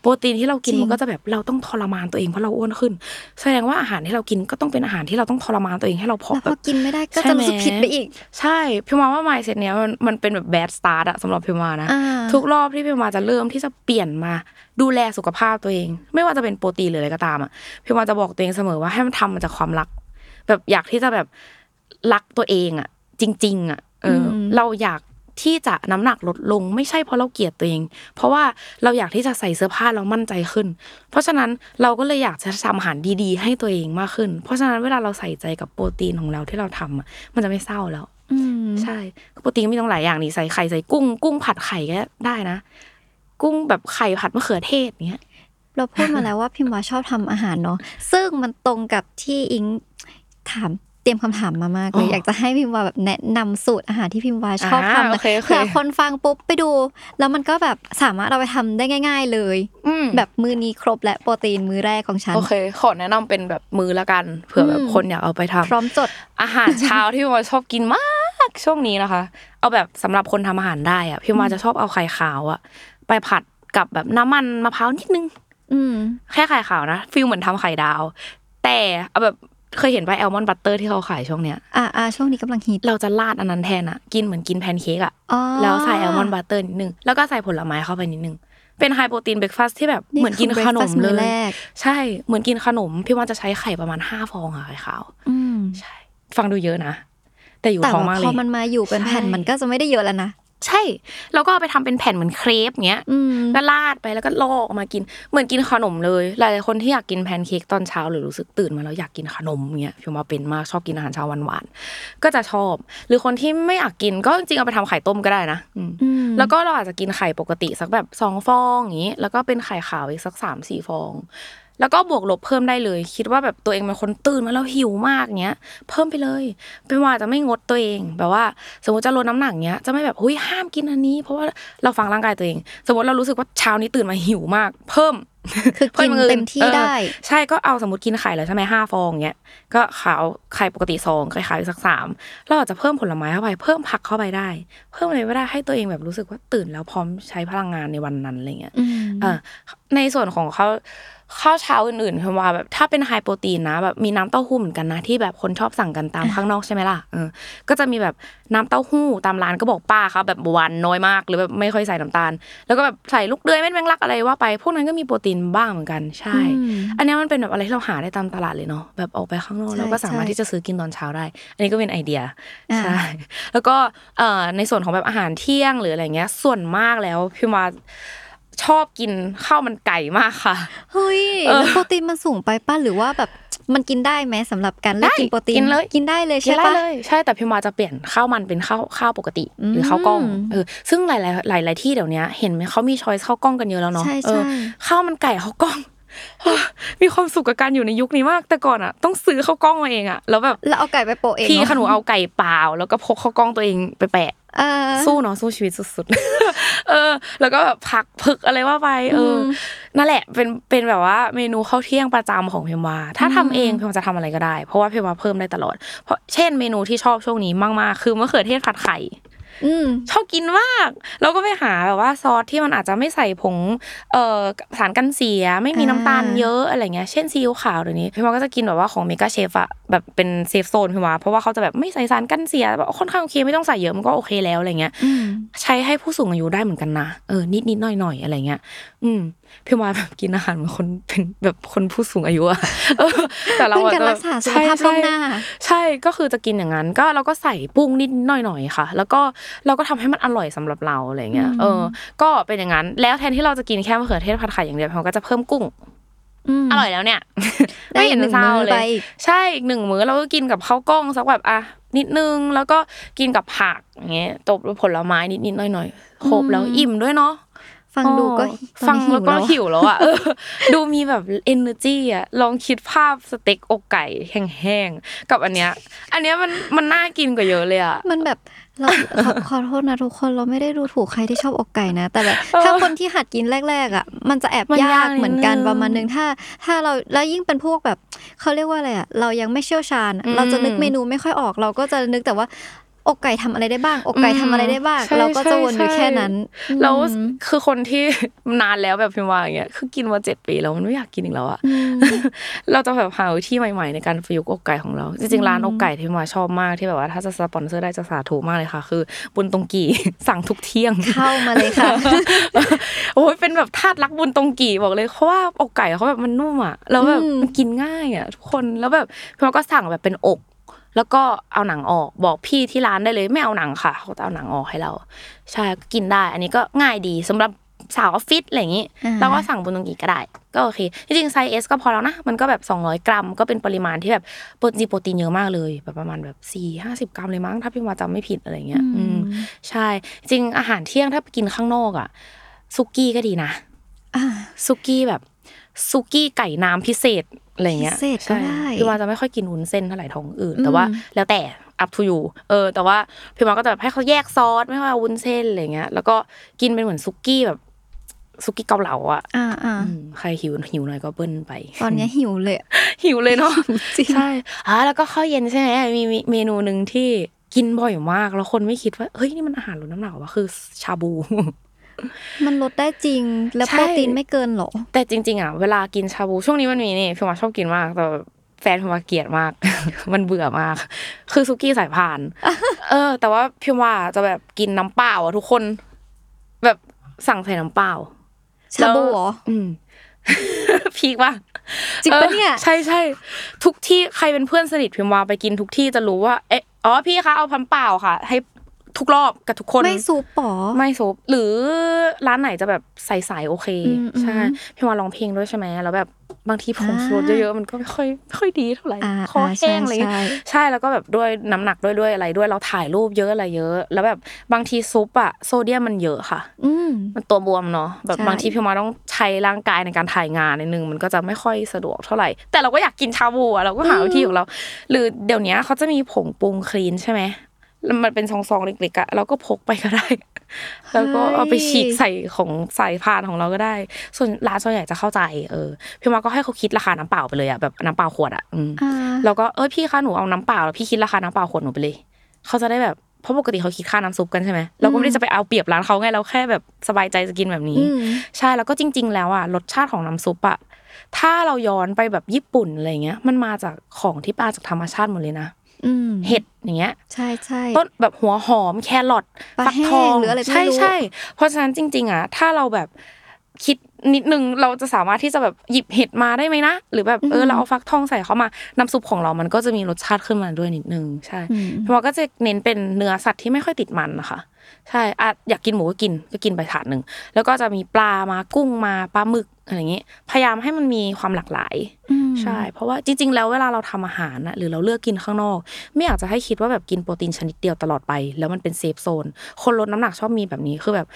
โปรตีนที่เรากินมันก็จะแบบเราต้องทรมานตัวเองเพราะเราอ้วนขึ้น แสดงว่าอาหารที่เรากินก็ต้องเป็นอาหารที่เราต้องทรมานตัวเองให้เราผอมแล้วแบพอบกินไม่ได้ก็ใช่จะไหมรู้สึกผิดไปอีก ใช่พี่มาว่า mindset เนี้ยมันมันเป็นแบบแบดสตาร์ทอะสำหรับพี่มานะอ่าทุกรอบที่พี่มาจะเริ่มที่จะเปลี่ยนมาดูแลสุขภาพตัวเอง ไม่ว่าจะเป็นโปรตีนหรืออะไรก็ตามอะพี่มาจะบอกตัวเองเสมอว่าให้มันทำมาจากความรัก แบบอยากที่จะแบบรักตัวเองอะ จริง ๆ อะ เอออมเราอยากที่จะน้ำหนักลดลง ไม่ใช่เพราะเราเกลียดตัวเอง เพราะว่าเราอยากที่จะใส่เสื้อผ้าเรามั่นใจขึ้น เพราะฉะนั้นเราก็เลยอยากจะทำอาหารดีๆ ให้ตัวเองมากขึ้น เพราะฉะนั้นเวลาเราใส่ใจกับโปรตีนของเราที่เราทำอะมันจะไม่เศร้าแล้วอืมใช่โปรตีนมีต้องหลายอย่างนี่ใส่ไข่ใส่กุ้ง กุ้งผัดไข่ก็ได้นะ กุ้งแบบไข่ผัดมะเขือเทศเนี้ยเราพูดมาแล้วว่าพิมพ์วาชอบทำอาหารเนาะซึ่งมันตรงกับที่อิงถาม เตรียมคำถามมามากเลยอ๋อออยากจะให้พิมพ์วาแบบแนะนำสูตรอาหารที่พิมพ์วาชอบอ่าทำโอเคโอเคเผื่อคนฟังปุ๊บไปดู แล้วมันก็แบบสามารถเอาไปทำได้ง่าย ๆ เลยอืมแบบมือนี้ครบและโปรตีนมือแรกของฉันโอเคขอแนะนำเป็นแบบมือละกันเผื่อแบบอืมคนอยากเอาไปทำพร้อมจดอาหารเช้าที่พี่มาชอบกินมากช่วงนี้นะคะ เอาแบบสำหรับคนทำอาหารได้อะพี่มาจะชอบเอาไข่ขาวอะไปผัดกับแบบน้ำมันมะพร้าวนิดนึง อืมแค่ไข่ขาวนะ feel เหมือนทำไข่ดาว แต่เอาแบบ เคยเห็นไป almond butter ที่เขาขายช่วงเนี้ยอ่าอ่าช่วงนี้กำลังฮิตเราจะราดอันนั้นแทนอะกินเหมือนกินแพนเค้กอะอ๋อแล้วใส่ almond butter นิดนึง แล้วก็ใส่ผลไม้เข้าไปนิดนึง เป็น high protein breakfast ที่แบบเหมือนกินขนมคือ breakfast เลมื้อแรกใช่เหมือนกินขนม พี่ว่าจะใช้ไข่ประมาณห้าฟองอะไข่ขาวอืมใช่ ฟังดูเยอะนะแต่อยู่แต่ท้องว่ามากเลยพอมันมาอยู่เป็นแผ่นใช่มันก็จะไม่ได้เยอะแล้วนะ ใช่แล้วก็เอาไปทำเป็นแผ่นเหมือนเครปเงี้ยอืมก็ราดไปแล้วก็ลอกออกมากิน เหมือนกินขนมเลยหลายๆคนที่อยากกินแพนเค้กตอนเช้าหรือรู้สึกตื่นมาแล้วอยากกินขนมเงี้ยพี่มาเป็นมากชอบกินอาหารเช้าหวานๆก็จะชอบ หรือคนที่ไม่อยากกินก็จริงๆเอาไปทำไข่ต้มก็ได้นะอืมอืมแล้วก็เราอาจจะกินไข่ปกติสักแบบสองฟองอย่างนี้แล้วก็เป็นไข่ขาวอีกสักสามสี่ฟอง แล้วก็บวกลบเพิ่มได้เลย คิดว่าแบบตัวเองเป็นคนตื่นมาแล้วหิวมากเงี้ย เพิ่มไปเลยเป็นว่าจะไม่งดตัวเอง แบบว่า สมมติจะลดน้ำหนักเงี้ยจะไม่แบบหุยห้ามกินอันนี้ เพราะว่าเราฟังร่างกายตัวเอง สมมติเรารู้สึกว่าเช้านี้ตื่นมาหิวมาก เพิ่มคือกินพิ่อย่างอื่เต็มที่ออได้ ใช่ก็เอาสมมติกินไข่แล้วใช่ไหมห้าฟองเงี้ยก็ขาวไข่ปกติสองไข่ขาวอีกสักสามเราอาจจะเพิ่มผลไม้เข้าไปเพิ่มผักเข้าไปได้ เพิ่มอะไรก็ได้ให้ตัวเองแบบรู้สึกว่าตื่นแล้วพร้อมใช้พลังงานในวันนั้นอะไรเงี้ยอืมอ่าในส่วนของข้าว ข้าวเช้าอื่นๆคือว่าแบบถ้าเป็นไฮโปรตีนนะแบบมีน้ำเต้าหู้เหมือนกันนะที่แบบคนชอบสั่งกันตามข้างนอกใช่ไหมล่ะเออก็จะมีแบบน้ำเต้าหู้ตามร้านก็บอกป้าครับแบบหวานน้อยมากหรือแบบไม่ค่อยใส่น้ำตาล แล้วก็แบบใส่ลูกเดือยเม็ดแมงลักอะไรว่าไปพวกนั้นก็มีโปรตีนบ้างเหมือนกันใช่อืมอันเนี้ยมันเป็นแบบอะไรที่เราหาได้ตามตลาดเลยเนาะแบบออกไปข้างนอกใช่เราก็สามารถใช่ที่จะซื้อกินตอนเช้าได้ อันนี้ก็เป็นไอเดียอ่าใช่แล้วก็เอ่อในส่วนของแบบอาหารเที่ยงหรืออะไรเงี้ยส่วนมากแล้วพี่มา ชอบกินข้าวมันไก่มากค่ะเฮ้ยเออแล้วโปรตีนมันสูงไปป้ะหรือว่าแบบมันกินได้ไหมสำหรับการเลือกได้กินโปรตีนกินเลยกินได้เลยกิใช่นได้ปะเลยใช่แต่พี่มาจะเปลี่ยนข้าวมันเป็นข้าวข้าวปกติ หรือข้าวกล้องอืมเออซึ่งหลายๆหลายหลายที่เดี๋ยวนี้เห็นไหมเขามีช้อยส์ข้าวกล้องกันเยอะแล้วเนาะใช่เออใช่ข้าวมันไก่ข้าวกล้องมีความสุขกับการอยู่ในยุคนี้มาก แต่ก่อนอะ ต้องซื้อข้าวกล้องมาเองอะแล้วแบบแล้วเอาไก่ไปโปะเองพี่เนอะขนูเอาไก่เปล่า แล้วก็พกข้าวกล้องตัวเองไปแปะเออ สู้เนาะสู้ชีวิตสุดๆ เออ แล้วก็แบบผักผึกอะไรว่าไป เอออืมนั่นแหละ เป็น เป็นแบบว่าเมนูข้าวเที่ยงประจำของพิมวา ถ้าทำเองอืมพิมวาจะทำอะไรก็ได้ เพราะว่าพิมวาเพิ่มได้ตลอด เพราะเช่นเมนูที่ชอบช่วงนี้มากๆ คือมะเขือเทศผัดไข่อืม ชอบกินมากแล้วก็ไปหาแบบว่าซอสที่มันอาจจะไม่ใส่ผงเอ่อสารกันเสียไม่มีน้ำตาลอ่าเยอะอะไรเงี้ยเช่นซีอิ๊วขาวเดี๋ยวนี้พี่มาก็จะกินแบบว่าของเมกาเชฟอะแบบเป็น safe zone พี่มาเพราะว่าเขาจะแบบไม่ใส่สารกันเสียแบบค่อนข้างโอเคไม่ต้องใส่เยอะมันก็โอเคแล้วอะไรเงี้ยอืมใช้ให้ผู้สูงอายุได้เหมือนกันนะเออนิดนิดหน่อยหน่อยๆอะไรเงี้ย อืม พี่มาแบบกินอาหารเหมือนคนเป็นแบบคนผู้สูงอายุอะเออแต่เราเป็นอะการจะรักษาสุขใช่ภาพล่วงหน้าใช่ใช่ก็คือจะกินอย่างนั้น ก็เราก็ใส่ปรุงนิดหน่อยหน่อยๆค่ะ แล้วก็เราก็ทำให้มันอร่อยสำหรับเราอะไรเงี้ยอืมเออ ก็เป็นอย่างนั้น แล้วแทนที่เราจะกินแค่มะเขือเทศผัดไข่อย่างเดียวเราก็จะเพิ่มกุ้งมอร่อยแล้วเนี่ยได้ไม่เห็นอีกหนึ่งเศร้ามื้อเลไปยอีกใช่อีกหนึ่งมื้อเราก็กินกับข้าวกล้องสักแบบอะนิดนึงแล้วก็กินกับผักอย่างเงี้ยตบด้วยผลไม้นิดนิดๆหน่อยหน่อยๆครบแล้วอิ่มด้วยเนาะ ฟังดูก็อ๋อตอนฟังนี้แล้วก็หิหิววแล้วอะเออดูมีแบบ energy อะลองคิดภาพสเต็กอกไก่แห้งๆกับอันเนี้ย อันเนี้ยมันมันน่ากินกว่าเยอะเลยอะมันแบบเราขอขอโทษนะทุกคนเราไม่ได้ดูถูกใครที่ชอบอกไก่นะ แต่แบบเออถ้าคนที่หัดกินแรก ๆ อะ มันจะแอบมันยายากกเหมือนกันนิดนึงประมาณนึงถ้า ถ้าเราแล้วยิ่งเป็นพวกแบบเขาเรียกว่าอะไรอะเรายังไม่เชี่ยวชาญอะอืมเราจะนึกเมนูไม่ค่อยออกเราก็จะนึกแต่ว่า อกไก่ทำอะไรได้บ้าง อกไก่ทำอะไรได้บ้างใช่เราก็จะวนอยู่ใช่แค่นั้นแล้วอืมคือคนที่นานแล้วแบบพิมพ์ว่าอย่างเงี้ยคือกินมาเจ็ดปีแล้วมันไม่อยากกินอีกแล้วอะอืมเราจะแบบหาวิธีใหม่ ๆ ในการประยุกต์อกไก่ของเรา จริงๆร้านอืมอกไก่ที่มาชอบมากที่แบบว่าถ้าจะสปอนเซอร์ได้จะสาธุมากเลยค่ะ คือบุญตรงกี่สั่งทุกเที่ยงเข้ามาเลยค่ะโอ้ยเป็นแบบทาสรักบุญตรงกี่บอกเลยเพราะว่าอกไก่เขาแบบมันนุ่มอะแล้วแบบอืมมันกินง่ายอะทุกคนแล้วแบบพี่ว่าก็สั่งแบบเป็นอก แล้วก็เอาหนังออกบอกพี่ที่ร้านได้เลยไม่เอาหนังค่ะเขาจะเอาหนังออกให้เราใช่ก็กินได้ อันนี้ก็ง่ายดีสำหรับสาวออฟฟิศอะไรอย่างนี้อ่าเราก็สั่งบุญตรงกี่ก็ได้ ก็โอเคจริงๆไซส์เอสก็พอแล้วนะมันก็แบบ 200 กรัม ก็เป็นปริมาณที่แบบโปรตีนโปรตีนเยอะมากเลยแบบประมาณแบบสี่ห้าสิบกรัมเลยมั้งถ้าพี่ว่าจำไม่ผิดอะไรเงี้ยอืมใช่ จริงอาหารเที่ยงถ้าไปกินข้างนอกอะซุกี้ก็ดีนะอ่าซุกี้แบบซุกี้ไก่น้ำพิเศษอะไรเงี้ยพิเศษก็ได้ใช่พี่ว่าจะไม่ค่อยกินวุ้นเส้นเท่าไหร่ท้องอื่นอืมแต่ว่าแล้วแต่ up to you เออ แต่ว่าพี่ว่าก็จะแบบให้เขาแยกซอสไม่ว่าวุ้นเส้นอะไรเงี้ย แล้วก็กินเป็นเหมือนซุกี้แบบซุกี้เกาเหลาอะอ่าอ่าอืมใครหิวหิวหน่อยก็เบิ้ลไป ตอนเนี้ยหิวเลยอะหิวเลยเนาะจริงใช่อ่าแล้วก็ข้าวเย็นใช่ไหมมีมีเมนูหนึ่งที่กินบ่อยมาก แล้วคนไม่คิดว่า เฮ้ย นี่มันอาหารลดน้ำหนักวะคือ ชาบู มันลดได้จริง แล้วใช่โปรตีนไม่เกินเหรอ แต่จริง ๆอะเวลากินชาบูช่วงนี้มันมีนี่พี่มาชอบกินมากแต่แฟนพี่มาเกลียดมาก มันเบื่อมาก คือซุกี้สายพาน เออ แต่ว่าพี่ว่าจะแบบกินน้ำเปล่าอะทุกคน แบบสั่งใส่น้ำเปล่า ชาบูเหรอ อืม พีกว่าจริงปะเนี่ย ใช่ใช่ ทุกที่ใครเป็นเพื่อนสนิทพิมพ์วาไปกินทุกที่จะรู้ว่า เอ๊ะ อ๋อพี่คะเอาพันเปล่าค่ะ ให้ ทุกรอบกับทุกคน ไม่ซุปปอไม่ซุปหรือร้านไหนจะแบบใสๆโอเคอืมใช่อืมพี่มาร้องเพลงด้วยใช่ไหมแล้วแบบบางทีผงอ่าชูรสเยอะๆมันก็ไม่ค่อยไม่ค่อยดีเท่าไหร่อ่าคอแห้งอ่าอะไรอย่างใช่เงี้ยใช่แล้วก็แบบด้วยน้ำหนักด้วยด้วยอะไรด้วยเราถ่ายรูปเยอะอะไรเยอะ แล้วแบบบางทีซุปอะโซเดียมมันเยอะค่ะ อืมมันตัวบวมเนาะแบบใช่บางทีพี่มาต้องใช้ร่างกายในการถ่ายงานนิดนึงมันก็จะไม่ค่อยสะดวกเท่าไหร่ แต่เราก็อยากกินชาบูอะเราก็หาวิธีของเรา หรือเดี๋ยวนี้เขาจะมีผงปรุงคลีนใช่ไหมแล้ว มันเป็นซองๆเล็กๆอะเราก็พกไปก็ได้ แล้วก็เอาไปฉีกใส่ของใส่พานของเราก็ได้ ส่วนร้านส่วนใหญ่จะเข้าใจ เออพี่มาก็ให้เขาคิดราคาน้ำเปล่าไปเลยอะแบบน้ำเปล่าขวดอะอืมอ่าแล้วก็เออพี่คะหนูเอาน้ำเปล่าแล้วพี่คิดราคาน้ำเปล่าขวดหนูไปเลย เขาจะได้แบบเพราะปกติเขาคิดค่าน้ำซุปกันใช่ไหมเราก็ไม่ได้จะไปเอาเปรียบร้านเขาไงเราแค่แบบสบายใจจะกินแบบนี้อืมใช่แล้วก็จริง ๆ แล้วอะรสชาติของน้ำซุปอะถ้าเราย้อนไปแบบญี่ปุ่นอะไรเงี้ย มันมาจากของที่มาจากธรรมชาติหมดเลยนะอืม เห็ดอย่างเงี้ย ใช่ใช่ต้นแบบหัวหอมแครอทปลาฟักทองแห้งหรืออะไรไม่ใช่รู้ใช่เพราะฉะนั้นจริง ๆ อะ ถ้าเราแบบคิดนิดนึงเราจะสามารถที่จะแบบหยิบเห็ดมาได้ไหมนะหรือแบบเออเราเอาฟักทองใส่เข้ามาน้ำซุปของเรามันก็จะมีรสชาติขึ้นมาด้วยนิดนึงใช่อืมเพราะว่าก็จะเน้นเป็นเนื้อสัตว์ที่ไม่ค่อยติดมันนะคะใช่อะอยากกินหมูก็กินก็กินไปถาดหนึ่งแล้วก็จะมีปลามากุ้งมาปลาหมึก อะไรอย่างงี้พยายามให้มันมีความหลากหลายอืมใช่ เพราะว่าจริง ๆ แล้วเวลาเราทำอาหารนะหรือเราเลือกกินข้างนอก ไม่อยากจะให้คิดว่าแบบกินโปรตีนชนิดเดียวตลอดไป แล้วมันเป็น safe zone คนลดน้ำหนักชอบมีแบบนี้คือแบบ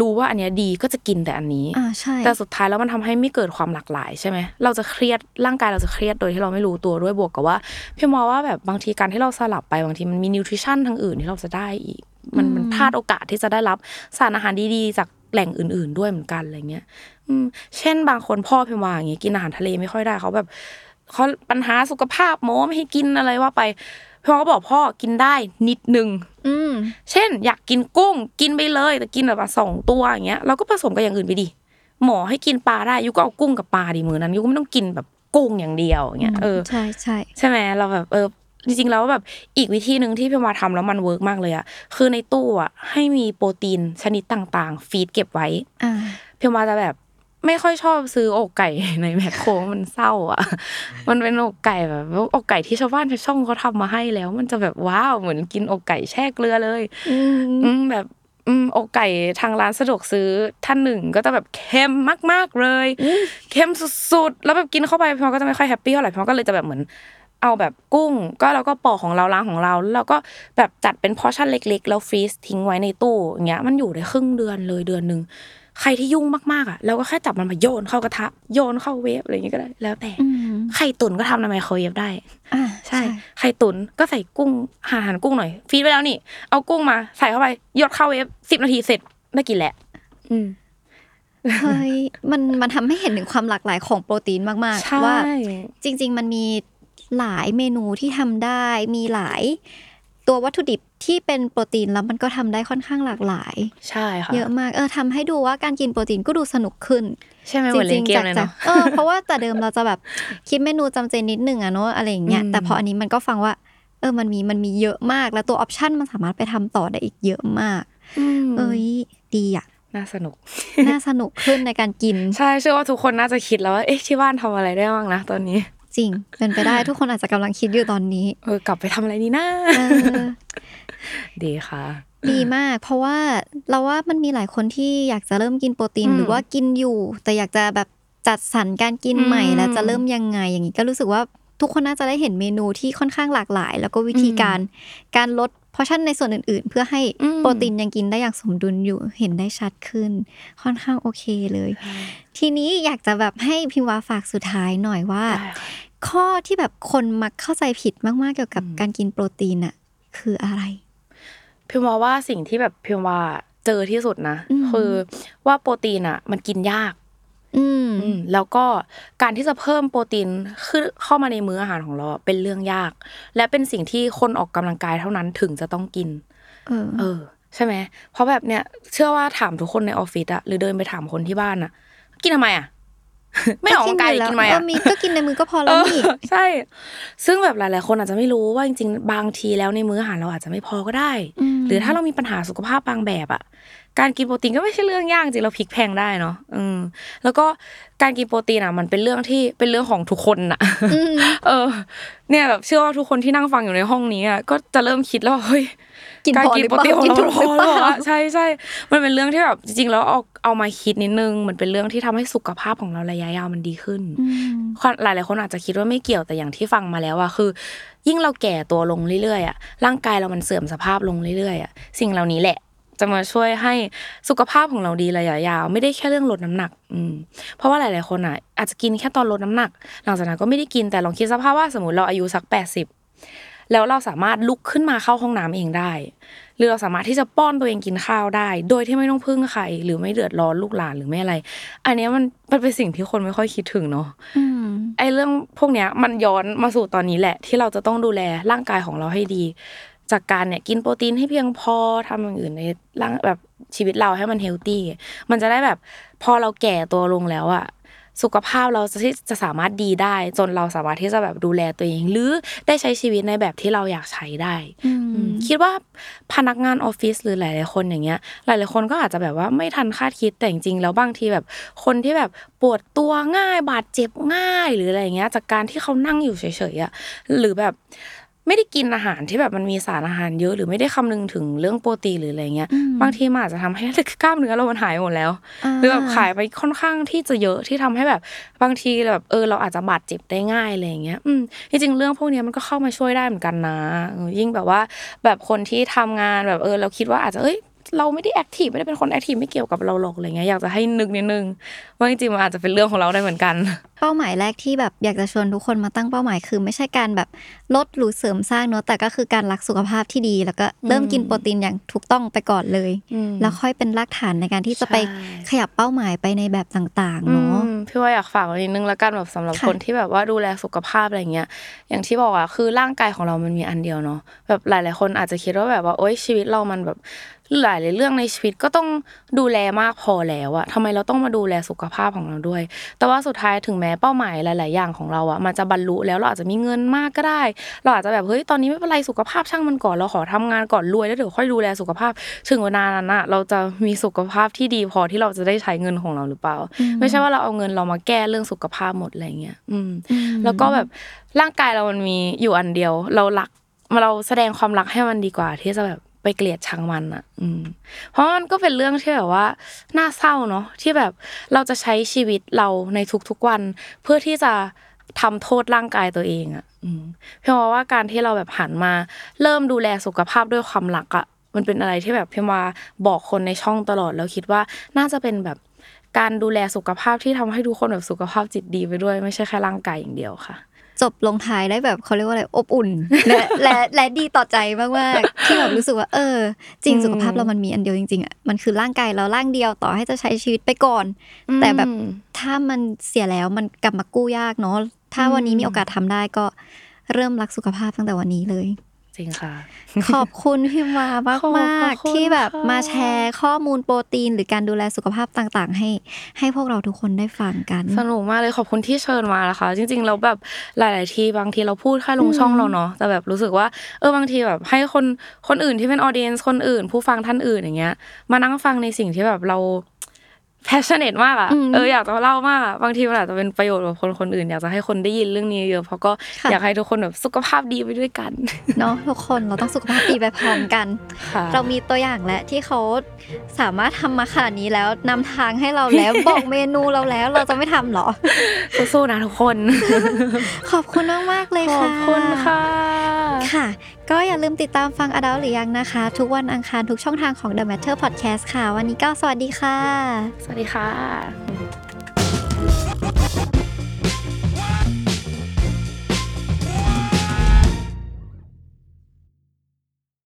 รู้ว่าอันเนี้ยดีก็จะกินแต่อันนี้อ่าใช่แต่สุดท้ายแล้วมันทำให้ไม่เกิดความหลากหลายใช่ไหมเราจะเครียดร่างกายเราจะเครียดโดยที่เราไม่รู้ตัวด้วยบวกกับว่าพี่มองว่าแบบบางทีการที่เราสลับไปบางทีมันมี nutrition ทางอื่นที่เราจะได้อีก มันมันพลาดโอกาสที่จะได้รับสารอาหารดีๆ จากแหล่งอื่น ๆ ด้วยเหมือนกันอะไรเงี้ย อืมเช่นบางคนพ่อพี่มาอย่างงี้กินอาหารทะเลไม่ค่อยได้เขาแบบเขาปัญหาสุขภาพโมไม่ให้กินอะไรว่าไปพี่มอก็บอกพ่อกินได้นิดนึงอืมเช่น อยากกินกุ้ง กินไปเลยแต่กินแบบว่าสองตัวอย่างเงี้ยเราก็ผสมกับอย่างอื่นไปดิหมอให้กินปลาได้ยูก็เอากุ้งกับปลาดิมือนั้นยูก็ไม่ต้องกินแบบกุ้งอย่างเดียวอย่างเงี้ยเออใช่ใช่ใใช่ไหมเราแบบเออจริงๆแล้วแบบอีกวิธีหนึ่งที่พี่มาทำแล้วมัน work มากเลยอะคือในตู้อะให้มีโปรตีนชนิดต่างๆ ฟีดเก็บไว้อ่าพี่มาจะแบบ ไม่ค่อยชอบซื้ออกไก่ในแมคโครมันเศร้าอะ มันเป็นอกไก่แบบว่าอกไก่ที่ชาวบ้านชาวช่องเขาทำมาให้แล้ว มันจะแบบว้าวเหมือนกินอกไก่แช่เกลือเลยอืมอืมแบบอืมอกไก่ทางร้านสะดวกซื้อท่านหนึ่งก็จะแบบเค็มมากๆเลยเค็มสุดๆแล้วแบบกินเข้าไปพี่มอก็จะไม่ค่อย happy เท่าไหร่พี่มอก็เลยจะแบบเหมือนเอาแบบกุ้ง ก็แล้วก็ปอกของเราล้างของเราแล้วเราก็แบบจัดเป็น portion เล็ก ๆ แล้ว freeze ทิ้งไว้ในตู้อย่างเงี้ยมันอยู่ได้ครึ่งเดือนเลยเดือนหนึ่ง ใครที่ยุ่งมากๆอะเราก็แค่จับมันมาโยนเข้ากระทะโยนเข้าเวฟอะไรอย่างเงี้ยก็ได้ แล้วแต่อืมไข่ตุ๋นก็ทำในไมโครเวฟได้อ่าใช่ไข่ตุ๋นก็ใส่กุ้งหั่นหั่นกุ้งหน่อย freeze ไว้แล้วนี่ เอากุ้งมาใส่เข้าไปโยนเข้าเวฟสิบนาทีเสร็จได้กินแหละ อืมเฮ้ยมันมันทำให้เห็นถึงความหลากหลายของโปรตีนมากใช่ๆว่าจริง ๆ มันมีหลายเมนูที่ทำได้มีหลายตัววัตถุดิบ ที่เป็นโปรตีนแล้วมันก็ทำได้ค่อนข้างหลากหลาย ใช่ค่ะเยอะมากเออทำให้ดูว่าการกินโปรตีนก็ดูสนุกขึ้น ใช่ไหมเหมือนเล่นเกมเลยจากเนาะเออเพราะว่าแต่เดิมเราจะแบบคิดเมนูจำเจนิดหนึ่งอะเนาะอะไรอย่างเงี้ยอืมแต่พออันนี้มันก็ฟังว่าเออมันมีมันมีเยอะมากแล้วตัวออปชันมันสามารถไปทำต่อได้อีกเยอะมากเอ้ยดีอะน่าสนุก น่าสนุกขึ้นในการกิน ใช่เชื่อว่าทุกคนน่าจะคิดแล้วว่าเอ๊ะที่บ้านทำอะไรได้บ้างนะตอนนี้ จริงเป็นไปได้ทุกคนอาจจะกำลังคิดอยู่ตอนนี้ เออกลับไปทำอะไรดีนะเออ ดีค่ะ ดีมาก เพราะว่าเราว่ามันมีหลายคนที่อยากจะเริ่มกินโปรตีนอืมหรือว่ากินอยู่ แต่อยากจะแบบจัดสรรการกินใหม่อืมแล้วจะเริ่มยังไง อย่างนี้ก็รู้สึกว่าทุกคนน่าจะได้เห็นเมนูที่ค่อนข้างหลากหลาย แล้วก็วิธีการการลดพอชั่นในส่วนอื่นๆ เพื่อให้อืมโปรตีนยังกินได้อย่างสมดุลอยู่เห็นได้ชัดขึ้น ค่อนข้างโอเคเลย ทีนี้อยากจะแบบให้พิมวาฝากสุดท้ายหน่อยว่าได้ค่ะข้อที่แบบคนมักเข้าใจผิดมากๆเกี่ยวกับอืมการกินโปรตีนอะคืออะไร พิมพ์ว่าสิ่งที่แบบพิมพ์ว่าเจอที่สุดนะอืมคือว่าโปรตีนอะ มันกินยากอืมอืมแล้วก็การที่จะเพิ่มโปรตีนขึ้นเข้ามาในมื้ออาหารของเราอะเป็นเรื่องยาก และเป็นสิ่งที่คนออกกำลังกายเท่านั้นถึงจะต้องกินเออเออ ใช่ไหมเพราะแบบเนี้ยเชื่อว่าถามทุกคนในออฟฟิศอะหรือเดินไปถามคนที่บ้านอะกินทำไมอะ ไม่ออกกำลังกายอยู่แล้วกินทำไมเออะอมีก็กินในมือก็พอแล้วนี่ใช่ ซึ่งแบบหลาย ๆ คนอาจจะไม่รู้ว่าจริง ๆ บางทีแล้วในมื้ออาหารเราอาจจะไม่พอก็ได้อืมหรือถ้าเรามีปัญหาสุขภาพบางแบบอะ การกินโปรตีนก็ไม่ใช่เรื่องยากจริงเราพลิกแพลงได้เนาะอืมแล้วก็การกินโปรตีนอะมันเป็นเรื่องที่เป็นเรื่องของทุกคนอะเออ เนี่ยแบบเชื่อว่าทุกคนที่นั่งฟังอยู่ในห้องนี้อะก็จะเริ่มคิดแล้วว่าเฮ้ยกินการพอกินหรือโปรเปล่าตีนของกินเราถูกพอหรือหรือเปเปล่าล่าใช่ใช่มันเป็นเรื่องที่แบบจริงๆแล้วเอาเอามาคิดนิดนึง มันเป็นเรื่องที่ทำให้สุขภาพของเราระยะยาวมันดีขึ้นอืมหลายหลายๆคนอาจจะคิดว่าไม่เกี่ยวแต่อย่างที่ฟังมาแล้วอะคือ ยิ่งเราแก่ตัวลงเรื่อยๆอะร่างกายเรามันเสื่อมสภาพลงเรื่อยๆอะสิ่งเหล่านี้แหละ จะมาช่วยให้สุขภาพของเราดีระยะยาว ไม่ได้แค่เรื่องลดน้ำหนัก อืม เพราะว่าหลาย ๆ คนอะอาจจะกินแค่ตอนลดน้ำหนัก หลังจากนั้นก็ไม่ได้กินแต่ลองคิดสภาพว่าสมมติเราอายุสักแปดสิบแล้วเราสามารถลุกขึ้นมาเข้าห้องน้ำเองได้ หรือเราสามารถที่จะป้อนตัวเองกินข้าวได้ โดยที่ไม่ต้องพึ่งใคร หรือไม่เดือดร้อนลูกหลานหรือไม่อะไร อันเนี้ยมันมันเป็นสิ่งที่คนไม่ค่อยคิดถึงเนาะอืมไอ้เรื่องพวกเนี้ยมันย้อนมาสู่ตอนนี้แหละ ที่เราจะต้องดูแลร่างกายของเราให้ดี จากการเนี่ยกินโปรตีนให้เพียงพอทำอย่างอื่นในร่างแบบชีวิตเราให้มันเฮลตี้มันจะได้แบบ พอเราแก่ตัวลงแล้วอะสุขภาพเราจะที่จะสามารถดีได้ จนเราสามารถที่จะแบบดูแลตัวเอง หรือได้ใช้ชีวิตในแบบที่เราอยากใช้ได้อืมคิดว่าพนักงานออฟฟิศหรือหลายๆคนอย่างเงี้ย หลายๆคนก็อาจจะแบบว่าไม่ทันคาดคิดแต่จริงๆแล้วบางทีแบบ คนที่แบบปวดตัวง่าย บาดเจ็บง่ายหรืออะไรเงี้ย จากการที่เขานั่งอยู่เฉยๆอะหรือแบบ ไม่ได้กินอาหารที่แบบมันมีสารอาหารเยอะหรือไม่ได้คำนึงถึงเรื่องโปรตีนหรืออะไรเงี้ยอืมบางทีมันอาจจะทำให้กล้ามเนื้อเรามันหายหมดแล้วอ่าหรือแบบขายไปค่อนข้างที่จะเยอะที่ทำให้แบบบางทีแบบเออเราอาจจะบาดเจ็บได้ง่ายอะไรอย่างเงี้ยอืมจริงๆเรื่องพวกเนี้ยมันก็เข้ามาช่วยได้เหมือนกันนะเออยิ่งแบบว่า แบบคนที่ทำงานแบบเออเราคิดว่าอาจจะเอ้ย เราไม่ได้แอคทีฟไม่ได้เป็นคนแอคทีฟไม่เกี่ยวกับเราหรอกอะไรเงี้ยอยากจะให้นึกนิดนึงว่าจริงๆมันอาจจะเป็นเรื่องของเราได้เหมือนกัน เป้าหมายแรกที่แบบอยากจะชวนทุกคนมาตั้งเป้าหมายคือ ไม่ใช่การแบบลดหรือเสริมสร้างเนอะแต่ก็คือการรักสุขภาพที่ดี แล้วก็เริ่มกินโปรตีนอย่างถูกต้องไปก่อนเลยอืมแล้วค่อยเป็นรากฐานในการที่จะไปใช่ขยับเป้าหมายไปในแบบต่างๆเนาะอืมพี่ว่าอยากฝากไว้นิดนึงแล้วกันแบบสำหรับค่ะคนที่แบบว่าดูแลสุขภาพอะไรเงี้ยอย่างที่บอกอะคือร่างกายของเรามันมีอันเดียวเนาะแบบหลาย ๆ คนอาจจะคิดว่าแบบว่าโอ๊ยชีวิตเรามันแบบ หลายๆเรื่องในชีวิตก็ต้องดูแลมากพอแล้วอะทำไมเราต้องมาดูแลสุขภาพของเราด้วย แต่ว่าสุดท้ายถึงแม้เป้าหมายหลาย ๆ อย่างของเราอะมันจะบรรลุแล้วเราอาจจะมีเงินมากก็ได้ เราอาจจะแบบเฮ้ยตอนนี้ไม่เป็นไรสุขภาพช่างมันก่อนเราขอทำงานก่อนรวยแล้วเดี๋ยวค่อยดูแลสุขภาพ ถึงเวลานั้นอะเราจะมีสุขภาพที่ดีพอที่เราจะได้ใช้เงินของเราหรือเปล่า ไม่ใช่ว่าเราเอาเงินเรามาแก้เรื่องสุขภาพหมดอะไรเงี้ยอืม แล้วก็แบบร่างกายเรามันมีอยู่อันเดียว เรารักเราแสดงความรักให้มันดีกว่าที่จะแบบ ไปเกลียดชังมันอะ อืม เพราะมันก็เป็นเรื่องที่แบบว่าน่าเศร้าเนาะที่แบบเราจะใช้ชีวิตเราในทุกๆวัน เพื่อที่จะทำโทษร่างกายตัวเองอะเพียงว่าการที่เราแบบหันมา เริ่มดูแลสุขภาพด้วยความรักอะมันเป็นอะไรที่แบบพียงว่าบอกคนในช่องตลอดแล้วคิดว่าน่าจะเป็นแบบการดูแลสุขภาพที่ทำให้ทุกคนแบบสุขภาพจิตดีไปด้วย ไม่ใช่แค่ร่างกายอย่างเดียวค่ะ จบลงท้ายได้แบบเขาเรียกว่าอะไรอบอุ่น และและและดีต่อใจมากๆที่แบบรู้สึกว่า เออ จริงอืมสุขภาพเรามันมีอันเดียวจริงๆอะมันคือร่างกายเราร่างเดียวต่อให้จะใช้ชีวิตไปก่อน แต่แบบอืมถ้ามันเสียแล้วมันกลับมากู้ยากเนาะถ้าวันนี้มีโอกาสทำได้ก็เริ่มรักสุขภาพตั้งแต่วันนี้เลย จริงค่ะ ขอบคุณพิมวามากขอบมากคุณที่แบบค่ะมาแชร์ข้อมูลโปรตีน หรือการดูแลสุขภาพต่างๆ ให้ให้พวกเราทุกคนได้ฟังกัน สนุกมากเลยขอบคุณที่เชิญมานะคะ จริงๆแล้วแบบหลาย ๆ ทีบางทีเราพูดแค่ลงช่องเราเนาะแต่แบบรู้สึกว่าเออบางทีแบบให้คนคนอื่นที่เป็นออเดียนคนอื่น ผู้ฟังท่านอื่นอย่างเงี้ย มานั่งฟังในสิ่งที่แบบเรา passionate มากอะอืมเอออยากจะเล่ามากอะบางทีมันอาจจะเป็นประโยชน์กับคนคนอื่น อยากจะให้คนได้ยินเรื่องนี้เยอะเพราะก็ค่ะอยากให้ทุกคนแบบสุขภาพดีไปด้วยกันเนาะทุกคนเราต้องสุขภาพดีไปพร้อมกันค่ะเรามีตัวอย่างและที่เขาสามารถทำมาขนาดนี้แล้วนำทางให้เราแล้วบอกเมนูเราแล้วเราจะไม่ทำเหรอสู้ๆนะทุกคน ขอบคุณมากๆเลยขอค่ะบคุณค่ะค่ะก็อย่าลืมติดตามฟังอดัลหรือยังนะคะ ทุกวันอังคารทุกช่องทางของ The Matter Podcast ค่ะ วันนี้ก็สวัสดีค่ะ สวัสดีค่ะ